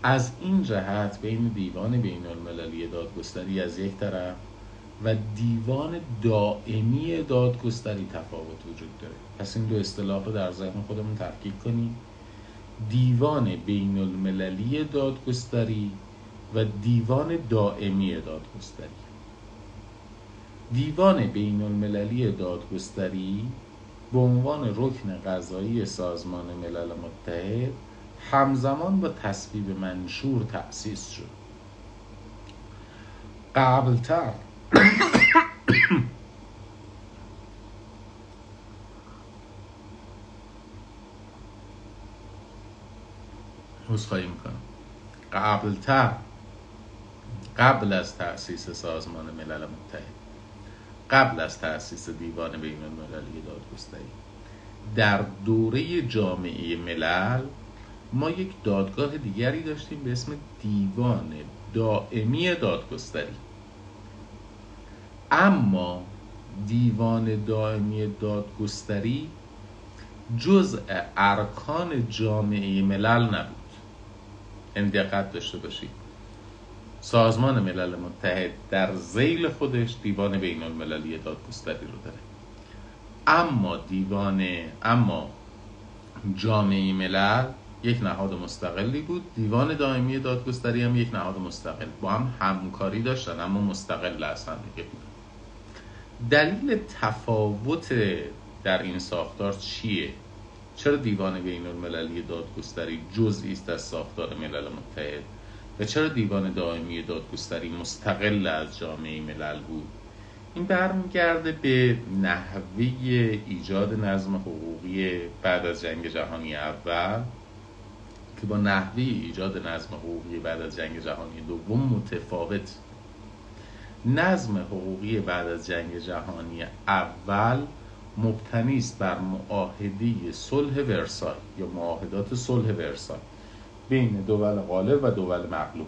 از این جهت بین دیوان بین المللی دادگستری از یک طرف و دیوان دائمی دادگستری تفاوت وجود داره. پس این دو اصطلاح رو در ذهن خودمون تفکیک کنیم. دیوان بین المللی دادگستری و دیوان دائمی دادگستری. دیوان بین المللی دادگستری به عنوان رکن قضایی سازمان ملل متحد همزمان با تصویب منشور تأسیس شد. قبلتر خواهی می‌کنم. قبلتر قبل از تأسیس سازمان ملل متحد. قبل از تأسیس دیوان بین المللی دادگستری در دوره جامعه ملل ما یک دادگاه دیگری داشتیم به اسم دیوان دائمی دادگستری. اما دیوان دائمی دادگستری جزء ارکان جامعه ملل نبود. یعنی دقت داشته باشید. سازمان ملل متحد در زیل خودش دیوان بین المللی دادگستری رو داره. اما دیوان اما جامعه ملل یک نهاد مستقلی بود. دیوان دائمی دادگستری هم یک نهاد مستقل. با هم همکاری داشتن اما مستقل از هم دیگه بود. دلیل تفاوت در این ساختار چیه؟ چرا دیوان بین المللی دادگستری جزئی است از ساختار ملل متحد؟ و چرا دیوان دائمی دادگستری مستقل از جامعه ملل بود؟ این برمیگرده به نحوه ایجاد نظم حقوقی بعد از جنگ جهانی اول که با نحوه ایجاد نظم حقوقی بعد از جنگ جهانی دوم متفاوت. نظم حقوقی بعد از جنگ جهانی اول مبتنی است بر معاهده صلح ورسای یا معاهدات صلح ورسای. بین دول غالب و دول مغلوب.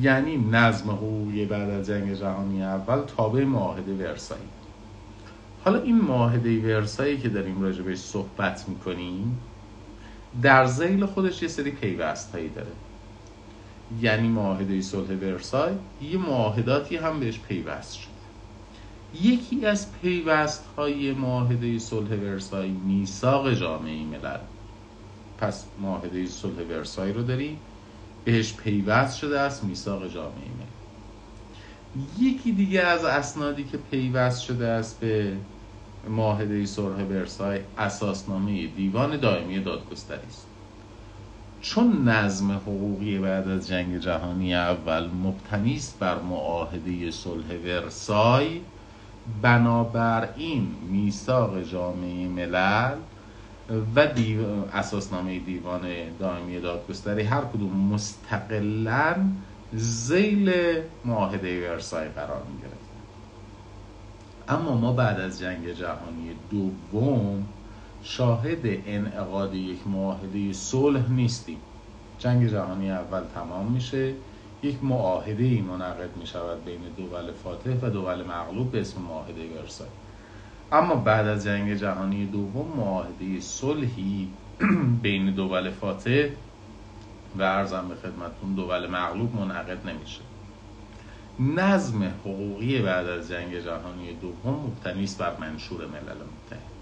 یعنی نظم حقوقی بعد از جنگ جهانی اول تابع معاهده ورسایی. حالا این معاهده ورسایی که داریم راجبش صحبت می‌کنیم در زیل خودش یه سری پیوست هایی داره. یعنی معاهده صلح ورسای یه معاهداتی هم بهش پیوست شد یکی از پیوست های معاهده صلح ورسای میثاق جامعه ملل پس معاهده صلح ورسای رو داری. بهش پیوست شده است میثاق جامعه ملل یکی دیگه از اسنادی که پیوست شده است به معاهده صلح ورسای اساسنامه دیوان دائمی دادگستری است. چون نظم حقوقی بعد از جنگ جهانی اول مبتنی است بر معاهده صلح ورسای بنابراین میثاق جامعه ملل و دیو... اساسنامه دیوان دائمی دادگستری هر کدوم مستقلا زیل معاهده ورسای قرار می اما ما بعد از جنگ جهانی دوم شاهد انعقاد یک معاهده صلح نیستیم. جنگ جهانی اول تمام میشه یک معاهده ای منعقد می شود بین دول فاتح و دول مغلوب به اسم معاهده ورسای. اما بعد از جنگ جهانی دوم معاهده صلحی بین دول فاتح و ارزم به خدمتون دول مغلوب منعقد نمیشه. نظم حقوقی بعد از جنگ جهانی دوم مبتنی است بر منشور ملل متحد.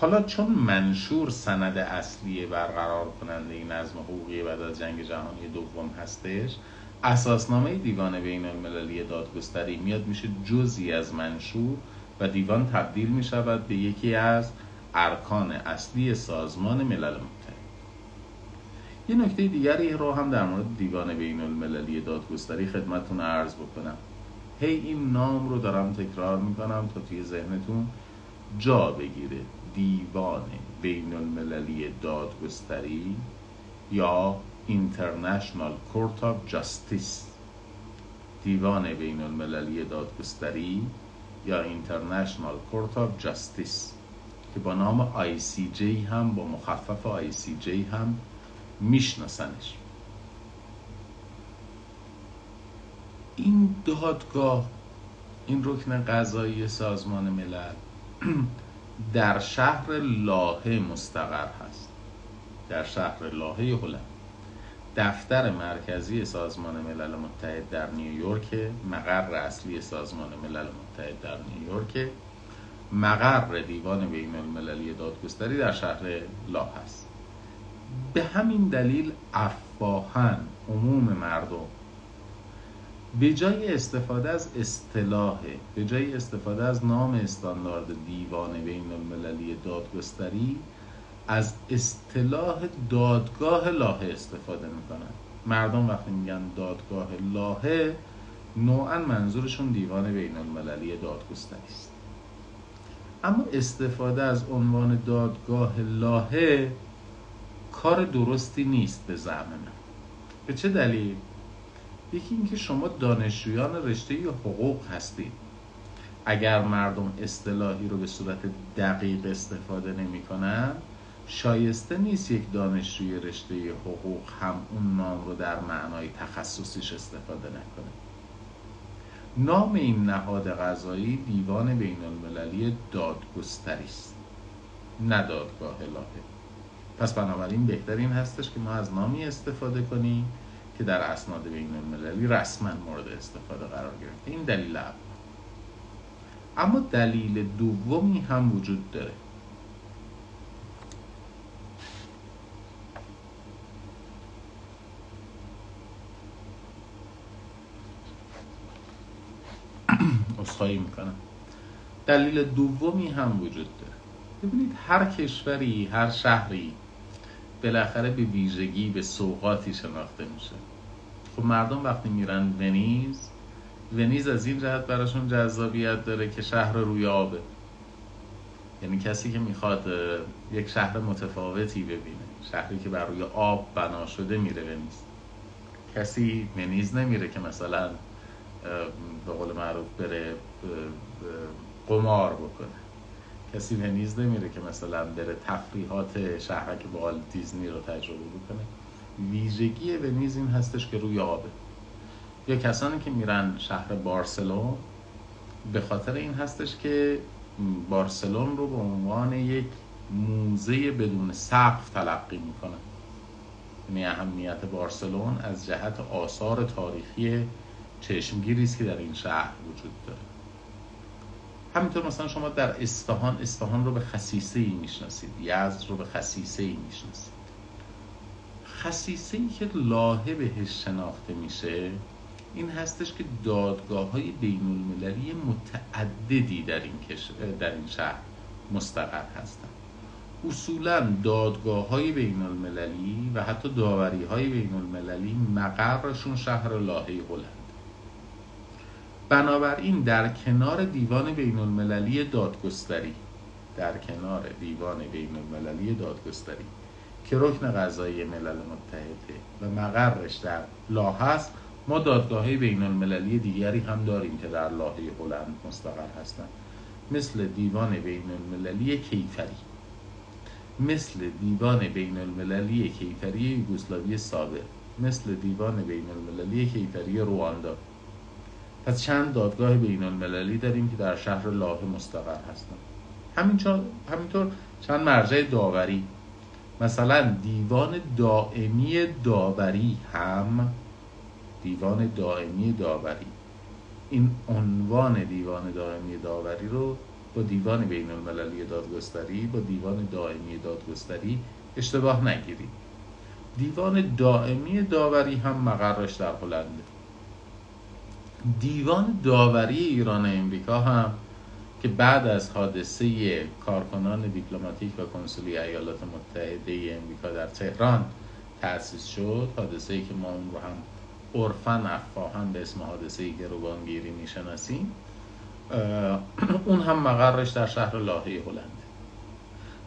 حالا چون منشور سند اصلی برقرار کننده این نظم حقوقی بعد از جنگ جهانی دوم هستش اساسنامه دیوان بین المللی دادگستری میاد میشه جزی از منشور و دیوان تبدیل می شود به یکی از ارکان اصلی سازمان ملل متحد. یه نکته دیگری رو هم در مورد دیوان بین المللی دادگستری خدمتتون عرض بکنم. هی این نام رو دارم تکرار می‌کنم تا توی ذهنتون جا بگیره. دیوان بین المللی دادگستری یا International Court of Justice. دیوان بین المللی دادگستری یا International Court of Justice که با نام ICJ هم با مخفف ICJ هم میشناسنش. این دادگاه این رکن قضایی سازمان ملل در شهر لاهه مستقر هست. در شهر لاهه هلند. دفتر مرکزی سازمان ملل متحد در نیویورک مقر اصلی سازمان ملل متحد. در نیویورک مقر دیوان بین المللی دادگستری در شهر لاه است. به همین دلیل افواهن عموم مردم به جای استفاده از اصطلاح به جای استفاده از نام استاندارد دیوان بین المللی دادگستری از اصطلاح دادگاه لاهه استفاده می‌کنن. مردم وقتی میگن دادگاه لاهه نوعا منظورشون دیوان بین المللی دادگستری است. اما استفاده از عنوان دادگاه لاهه کار درستی نیست به زعم من. به چه دلیل؟ یکی اینکه شما دانشجویان رشته حقوق هستید. اگر مردم اصطلاحی رو به صورت دقیق استفاده نمی‌کنن شایسته نیست یک دانشجوی رشته حقوق هم اون نام رو در معنای تخصصیش استفاده نکنه. نام این نهاد قضایی دیوان بین المللی دادگستری است. نه دادگاه لاهه پس بنابراین بهترین هستش که ما از نامی استفاده کنیم که در اسناد بین المللی رسما مورد استفاده قرار گرفته. این دلیل اول. اما دلیل دومی هم وجود داره. اصخایی می‌کنم. دلیل دومی هم وجود داره. ببینید هر کشوری هر شهری بالاخره به ویژگی به سوقاتی شناخته میشه. خب مردم وقتی میرن ونیز ونیز از این جهت براشون جذابیت داره که شهر روی آبه. یعنی کسی که می‌خواد یک شهر متفاوتی ببینه شهری که بر روی آب بنا شده میره ونیز. کسی ونیز نمیره که مثلا به قول معروف بره قمار بکنه. کسی ونیز نمیره که مثلا بره تفریحات شهرک بال دیزنی رو تجربه بکنه. ویژگی ونیز این هستش که روی آبه. یا کسانی که میرن شهر بارسلون به خاطر این هستش که بارسلون رو به عنوان یک موزه بدون سقف تلقی می‌کنن. یعنی اهمیت بارسلون از جهت آثار تاریخی چشمگیری است که در این شهر وجود داره. همینطور مثلا شما در اصفهان اصفهان رو به خصیصه ای می‌شناسید یزد رو به خصیصه ای می‌شناسید. خصیصه ای که لاهه بهش شناخته میشه این هستش که دادگاه های بین المللی متعددی در این, در این شهر مستقر هستند. اصولا دادگاه های بین المللی و حتی داوری های بین المللی مقرشون شهر لاهه هلند بنابراین در کنار دیوان بین المللی دادگستری در کنار دیوان بین المللی دادگستری که رکن قضایی ملل متحده و مقرش در لاهه است ما دادگاه بین المللی دیگری هم داریم که در لاهه هلند مستقر هستند مثل دیوان بین المللی کیفری مثل دیوان بین المللی کیفری یوگسلاوی سابق. مثل دیوان بین المللی کیفری رواندا. پس چند دادگاه بین المللی داریم که در شهر لاهه مستقر هستند همینطور چند مرجع داوری. مثلا دیوان دائمی داوری هم دیوان دائمی داوری. این عنوان دیوان دائمی داوری رو با دیوان بین المللی دادگستری با دیوان دائمی دادگستری اشتباه نگیرید. دیوان دائمی داوری هم مقرش در هلنده دیوان داوری ایران امریکا هم که بعد از حادثه کارکنان دیپلماتیک و کنسولی ایالات متحده امریکا در تهران تأسیس شد حادثه ای که ما اون رو هم عرفا افواها به اسم حادثه گروگانگیری می‌شناسیم. اون هم مقرش در شهر لاهه هلند.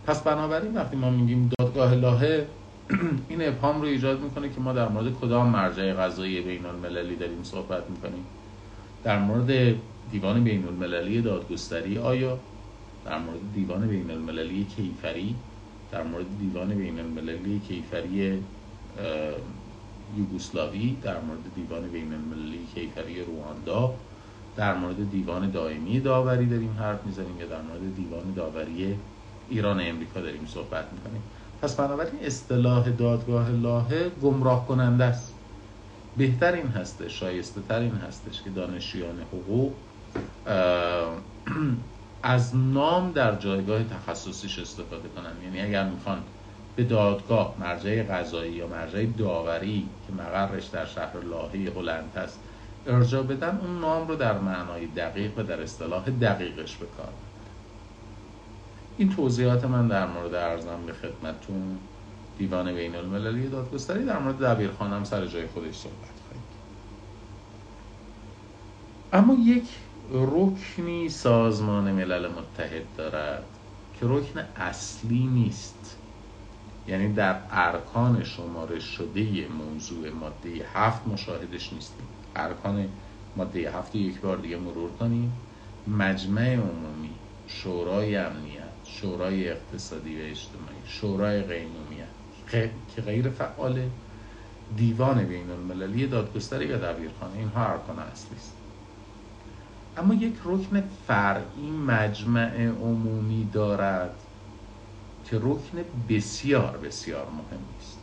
پس بنابراین وقتی ما میگیم دادگاه لاهه این ابهام رو ایجاد می‌کنه که ما در مورد کدام مرجع قضایی بین المللی داریم صحبت می‌کنیم. در مورد دیوان بین المللی دادگستری آیا در مورد دیوان بین المللی کیفری در مورد دیوان بین المللی کیفری یوگسلاوی در مورد دیوان بین المللی کیفری رواندا در مورد دیوان دائمی داوری داریم حرف می‌زنیم یا در مورد دیوان داوری ایران امریکا داریم صحبت می‌کنیم؟ پس بنابراین اصطلاح دادگاه لاهه گمراه کننده است. بهتر این هستش شایسته تر این هستش که دانشیان حقوق از نام در جایگاه تخصصیش استفاده کنن. یعنی اگر می‌خوان به دادگاه مرجع قضایی یا مرجع داوری که مقرش در شهر لاهه هلند هست ارجاع بدن اون نام رو در معنای دقیق و در اصطلاح دقیقش بکار. این توضیحات من در مورد ارزم به خدمتتون دیوان بین المللی دادگستری در مورد دبیرخانم سر جای خودش صحبت خواهید اما یک رکنی سازمان ملل متحد دارد که رکن اصلی نیست. یعنی در ارکان شماره شده موضوع ماده هفت مشاهدش نیستیم. ارکان ماده هفت یک بار دیگه مرور کنیم. مجمع عمومی شورای امنیت شورای اقتصادی و اجتماعی شورای قیمومیت که غیر فعاله دیوان بین المللی دادگستری و دبیرخانه اینها ارکان اصلی است. اما یک رکن فرعی مجمع عمومی دارد که رکن بسیار بسیار مهم است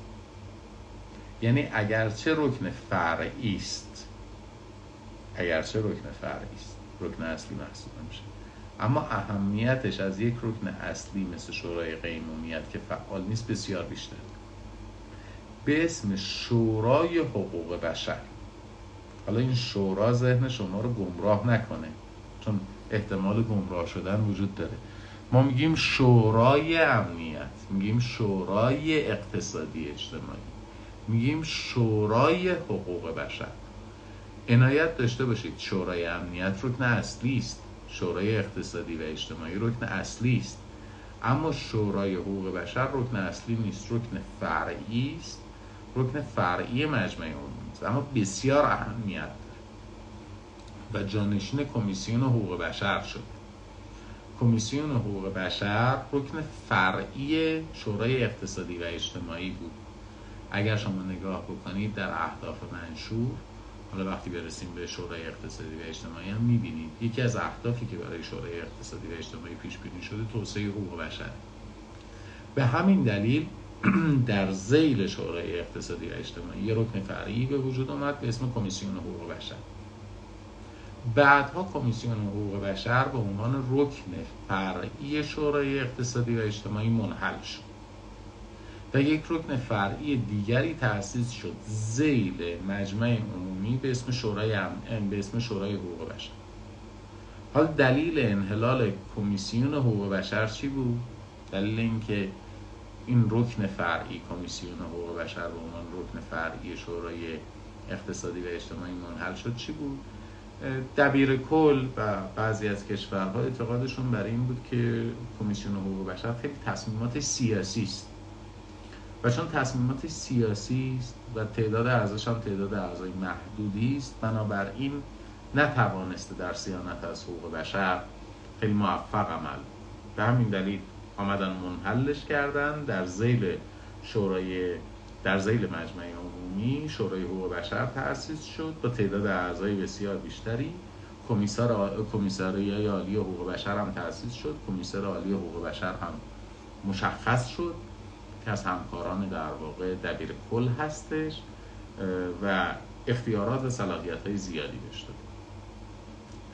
یعنی اگرچه رکن فرعی است اگرچه رکن فرعی است رکن اصلی محسوب میشه اما اهمیتش از یک رکن اصلی مثل شورای قیمومیت که فعال نیست بسیار بیشتر به اسم شورای حقوق بشر. حالا این شورا ذهن شما رو گمراه نکنه چون احتمال گمراه شدن وجود داره. ما میگیم شورای امنیت میگیم شورای اقتصادی اجتماعی میگیم شورای حقوق بشر. عنایت داشته باشید شورای امنیت رکن اصلی است شورای اقتصادی و اجتماعی رکن اصلی است. اما شورای حقوق بشر رکن اصلی نیست رکن فرعی است. رکن فرعی مجمع عمومی است اما بسیار اهمیت داره و جانشین کمیسیون حقوق بشر شد کمیسیون حقوق بشر رکن فرعی شورای اقتصادی و اجتماعی بود. اگر شما نگاه بکنید در اهداف منشور حالا وقتی برسیم به شورای اقتصادی و اجتماعی هم می‌بینید یکی از اهدافی که برای شورای اقتصادی و اجتماعی پیش بینی شده توسعه حقوق بشر. به همین دلیل در زیل شورای اقتصادی و اجتماعی یه رکن فرعی به وجود آمد به اسم کمیسیون حقوق بشر. بعدها کمیسیون حقوق بشر به عنوان رکن فرعی شورای اقتصادی و اجتماعی منحل شد. و یک رکن فرعی دیگری تأسیس شد زیل مجمع عمومی به اسم شورای ام به اسم شورای حقوق بشر. حال دلیل انحلال کمیسیون حقوق بشر چی بود؟ دلیل اینکه این رکن فرعی کمیسیون حقوق بشر به عنوان رکن فرعی شورای اقتصادی و اجتماعی منحل شد چی بود؟ دبیر کل و بعضی از کشورها اعتقادشون برای این بود که کمیسیون حقوق بشر خیلی تصمیمات سیاسی است. و چون تصمیمات سیاسی است و تعداد اعضاش هم تعداد اعضای محدودی است بنابراین نتوانسته در سیانت از حقوق بشر خیلی موفق عمل. به همین دلیل آمدن منحلش کردن در زیل شورای در زیل مجمع عمومی شورای حقوق بشر تأسیس شد با تعداد اعضای بسیار بیشتری. کمیسار کمیساریای عالی حقوق بشر هم تأسیس شد. کمیسار عالی حقوق بشر هم مشخص شد که از همکاران در واقع دبیر کل هستش و اختیارات و صلاحیت های زیادی داشته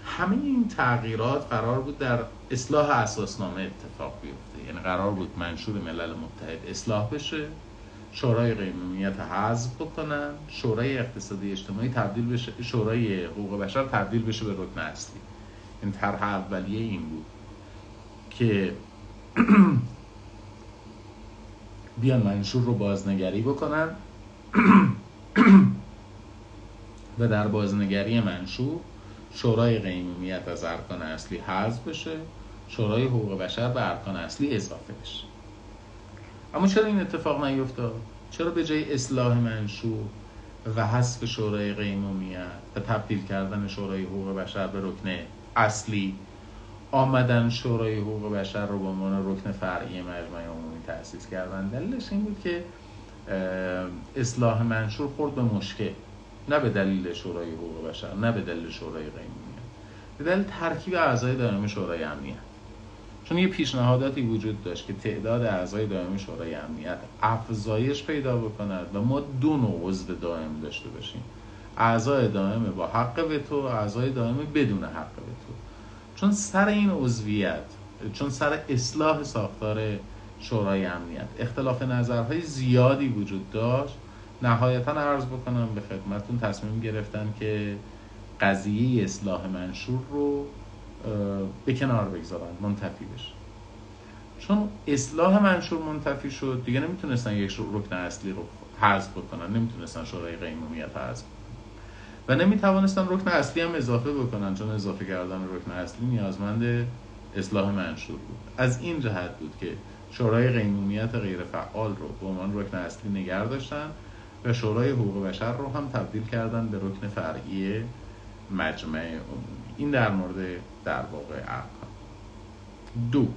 همه این تغییرات قرار بود در اصلاح اساسنامه اتفاق بیفته. یعنی قرار بود منشور ملل متحد اصلاح بشه شورای قیمومیت حذف بکنن شورای اقتصادی اجتماعی تبدیل بشه شورای حقوق بشر تبدیل بشه به رکن اصلی. این طرح اولیه این بود که بیان منشور رو بازنگری بکنن و در بازنگری منشور شورای قیمومیت از ارکان اصلی حذف بشه. شورای حقوق بشر به ارکان اصلی اضافه بشه. اما چرا این اتفاق نیفتاد؟ چرا به جای اصلاح منشور و حذف شورای قیمومیت و تبدیل کردن شورای حقوق بشر به رکن اصلی آمدن شورای حقوق بشر رو به عنوان رکن فرعی مجمع عمومی تأسیس کردن؟ دلیلش این بود که اصلاح منشور خورد به مشکل. نه به دلیل شورای حقوق بشر نه به دلیل شورای قیمومیت به دلیل ترکیب اعضای دائمی شورای امنیت. چون یه پیشنهاداتی وجود داشت که تعداد اعضای دائمی شورای امنیت افزایش پیدا بکند و ما دو نوع عضو دائم داشته باشیم. اعضای دائم با حق وتو اعضای دائم بدون حق وتو. چون سر این عضویت چون سر اصلاح ساختار شورای امنیت اختلاف نظرهای زیادی وجود داشت نهایتا عرض بکنم به خدمتون تصمیم گرفتن که قضیه اصلاح منشور رو به کنار بگذارن منتفی بشه. چون اصلاح منشور منتفی شد دیگه نمی‌تونستن یک رکن اصلی رو حذف بکنن نمی‌تونستن شورای قیمومیت حذف و نمی‌توانستن رکن اصلی هم اضافه بکنن چون اضافه کردن رکن اصلی نیازمند اصلاح منشور بود. از این جهت بود که شورای قیمومیت غیر فعال رو به عنوان رکن اصلی نگه داشتن و شورای حقوق بشر رو هم تبدیل کردن به رکن فرعی مجمع عمومی. این در مورد در واقع ارکان. دو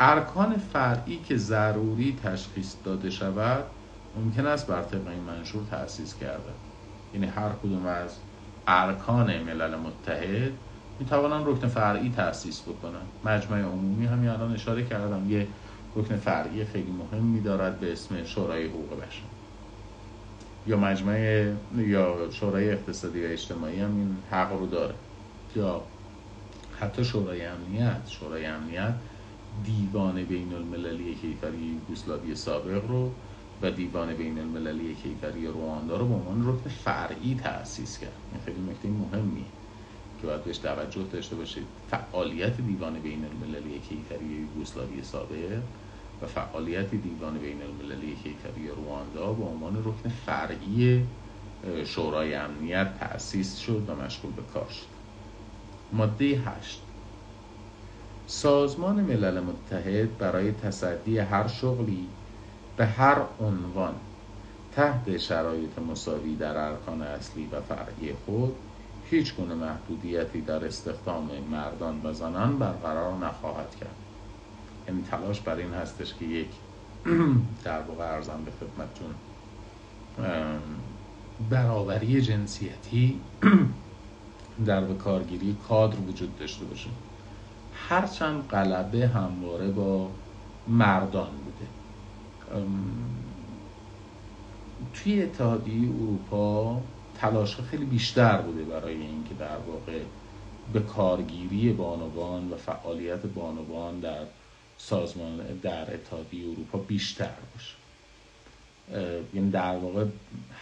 ارکان فرعی که ضروری تشخیص داده شود ممکن است بر طبق این منشور تأسیس کرده. یعنی هر کدوم از ارکان ملل متحد می توانن رکن فرعی تأسیس بکنن مجمع عمومی همین الان اشاره کردم یه رکن فرعی خیلی مهم می دارد به اسم شورای حقوق بشر. یا مجمع یا شورای اقتصادی و اجتماعی هم این حق رو داره. یا حتی شورای امنیت شورای امنیت دیوان بین المللی کیفری یوگسلاوی سابق رو و دیوان بین المللی کیفری رواندا رو به عنوان رکن فرعی تأسیس کرد. این خیلی نکته مهمیه که باید بهش توجه داشته باشید. فعالیت دیوان بین المللی کیفری یوگسلاوی سابق و فعالیت دیوان بین المللی کیفری رواندا به عنوان رکن فرعی شورای امنیت تأسیس شد و مشغول به کار شد. ماده 8 سازمان ملل متحد برای تصدی هر شغلی به هر عنوان تحت شرایط مساوی در ارکان اصلی و فرعی خود هیچ گونه محدودیتی در استخدام مردان و زنان برقرار نخواهد کرد. یعنی تلاش بر این هستش که یک در واقع ارزم به خدمتتون برابری جنسیتی در به کارگیری کادر وجود داشته باشه. هرچند غلبه همواره با مردان بوده. توی اتحادیه اروپا تلاش خیلی بیشتر بوده برای اینکه در واقع به کارگیری بانوان و فعالیت بانوان در سازمان در اتحادیه اروپا بیشتر باشه. یعنی در واقع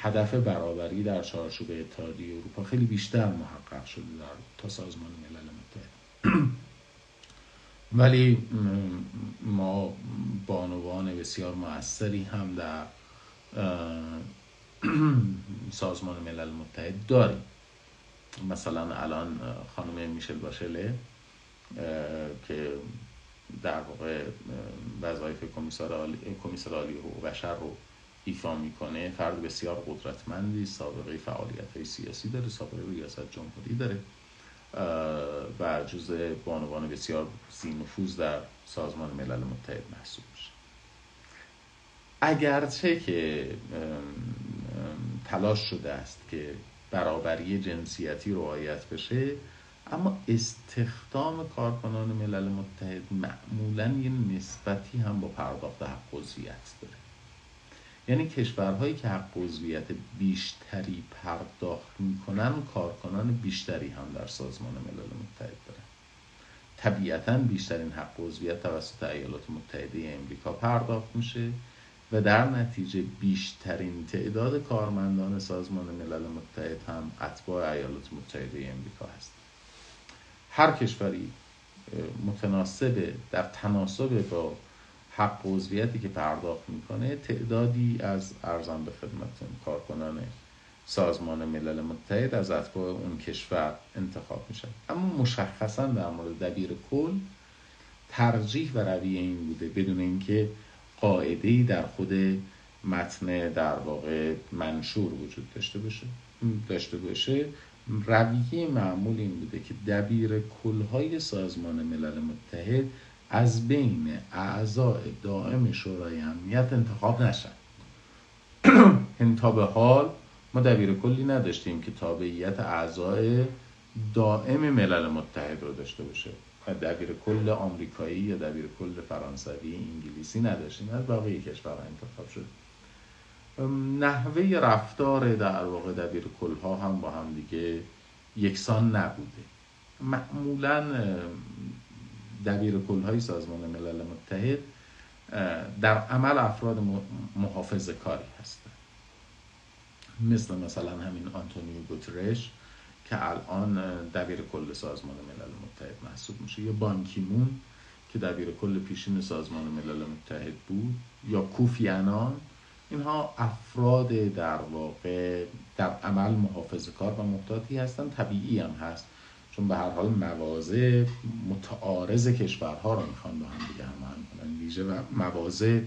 هدف برابری در چارچوب اتحادیه اروپا خیلی بیشتر محقق شده در تا سازمان ملل متحد. ولی ما بانوان بسیار موثری هم در سازمان ملل متحد داریم. مثلا الان خانم میشل باشله که در واقع وظایف کمیسار عالی حقوق بشر رو ایفا می‌کنه فرد بسیار قدرتمندی سابقه فعالیت های سیاسی داره سابقه ریاست جمهوری داره و جز بانوان بسیار نفوذ در سازمان ملل متحد محسوب میشه. اگرچه که تلاش شده است که برابری جنسیتی رعایت بشه اما استخدام کارکنان ملل متحد معمولا یه نسبتی هم با پرداخت حق داره. یعنی کشورهایی که حق عضویت بیشتری پرداخت می‌کنن کارکنان بیشتری هم در سازمان ملل متحد دارن. طبیعتا بیشترین حق عضویت توسط ایالات متحده امریکا پرداخت میشه و در نتیجه بیشترین تعداد کارمندان سازمان ملل متحد هم اتباع ایالات متحده امریکا هست هر کشوری متناسب در تناسب با حق عضویتی که پرداخت می‌کنه تعدادی از ارزان به خدمتون کارکنان سازمان ملل متحد از اتباع اون کشور انتخاب میشن. اما مشخصا در مورد دبیر کل ترجیح و رویه این بوده بدون اینکه قاعده در خود متن در واقع منشور وجود داشته باشه. داشته باشه. رویه معمول این بوده که دبیر کلهای سازمان ملل متحد از بین اعضای دائم شورای امنیت انتخاب نشن تا به حال ما دبیر کلی نداشتیم که تابعیت اعضای دائم ملل متحد رو داشته باشه. دبیر کل آمریکایی یا دبیر کل فرانسوی انگلیسی نداشتیم. از باقی کشورها انتخاب شد. نحوه رفتار در واقع دبیر کلها هم با هم دیگه یکسان نبوده. معمولا دبیر کلهای سازمان ملل متحد در عمل افراد محافظ کاری هستند. مثل مثلا همین آنتونیو گوترش که الان دبیر کل سازمان ملل متحد محسوب میشه یا بانکیمون که دبیر کل پیشین سازمان ملل متحد بود یا کوفی انان. اینها افراد در واقع در عمل محافظ کار و محتاطی هستند طبیعی هم هست. چون به هر حال مواضع متعارض کشورها رو می‌خوان با هم دیگه هم کنن. ویژه و مواضع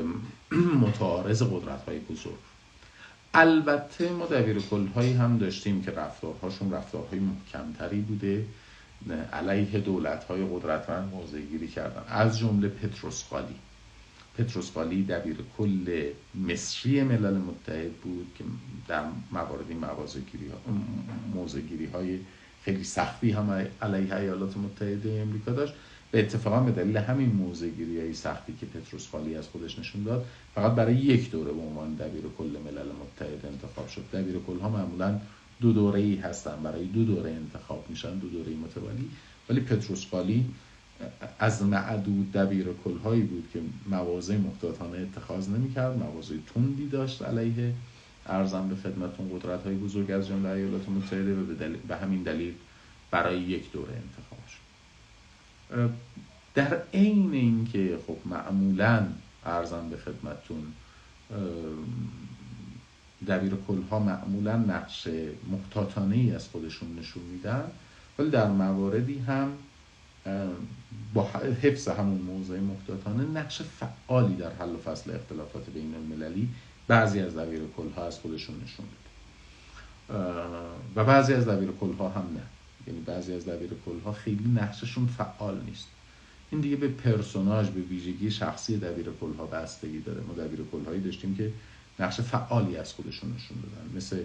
متعارض قدرت های بزرگ. البته ما دبیر هم داشتیم که رفتارهاشون رفتارهای محکمتری بوده. علیه دولت های قدرتمند موضع گیری کردن. از جمله پتروسقالی پتروسقالی دبیر کل مصری ملل متحد بود که در مواردی موضع گیری های خیلی سختی هم علیه ایالات متحده امریکا داشت به اتفاقا به دلیل همین موزگیری های سختی که پتروس خالی از خودش نشون داد فقط برای یک دوره به عنوان دبیر کل ملل متحد انتخاب شد. دبیر کل ها معمولا دو دوره ای هستن برای دو دوره انتخاب میشن دو دوره متوالی. ولی پتروس خالی از معدود دبیر کل هایی بود که مواضع محتاطانه اتخاذ نمی‌کرد مواضع تندی داشت علیه ارزم به خدمتون قدرت های بزرگ از جمله ایالات متحده و به همین دلیل برای یک دوره انتخاب شد. در عین اینکه خب معمولا ارزم به خدمتون دبیر کلها معمولا نقش محتاطانه ای از خودشون نشون میدن ولی در مواردی هم با حفظ همون موضوع محتاطانه نقش فعالی در حل و فصل اختلافات بین المللی بعضی از دبیر ها از خودشون نشون بده و بعضی از دبیر ها هم نه. یعنی بعضی از دبیر ها خیلی نقششون فعال نیست. این دیگه به پرسوناژ به ویژگی شخصی دبیر ها بستگی داره. ما دبیر هایی داشتیم که نقش فعالی از خودشون نشون دادن. مثل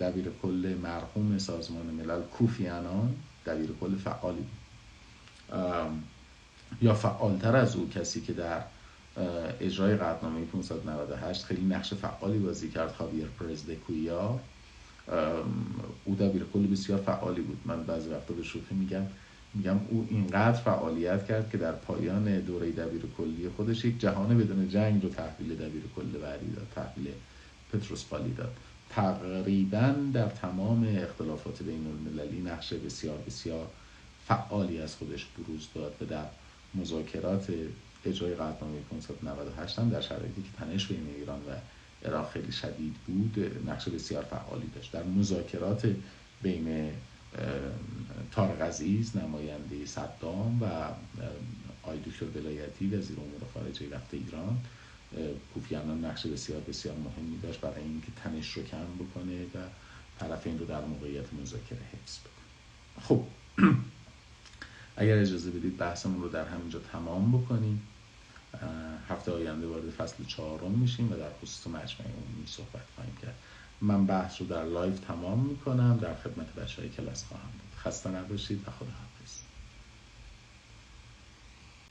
دبیر کل مرحوم سازمان ملل کوفی انان دبیر کل فعالی یا فعالتر از او کسی که در اجرای قطنامه 598 خیلی نقش فعالی بازی کرد خاویر پرز دکویا او دبیر کل بسیار فعالی بود. من بعضی وقتا به شوخی میگم میگم او اینقدر فعالیت کرد که در پایان دوره دبیر کلی خودش یک جهان بدون جنگ رو تحویل دبیر کل بعدی داد تحویل پتروسپالی داد. تقریبا در تمام اختلافات بین المللی نقش بسیار بسیار فعالی از خودش بروز داد و در مذاکرات اجرای قطعنامه 598 هم در شرایطی که تنش بین ایران و عراق خیلی شدید بود نقش بسیار فعالی داشت. در مذاکرات بین تارق عزیز نماینده صدام و آی دکتر ولایتی وزیر امور خارجه وقت ایران. کوفیانان نقش بسیار بسیار مهمی داشت برای اینکه تنش رو کم بکنه و طرفین رو در موقعیت مذاکره حفظ بکنه. خب اگر اجازه بدید بحثمون رو در همینجا تمام بکنیم. هفته آینده وارد فصل چهارم میشیم و در خصوص مجمع عمومی صحبت خواهیم کرد. من بحث رو در live تمام می‌کنم. در خدمت بچه های کلاس خواهم بود. خسته نباشید و خدا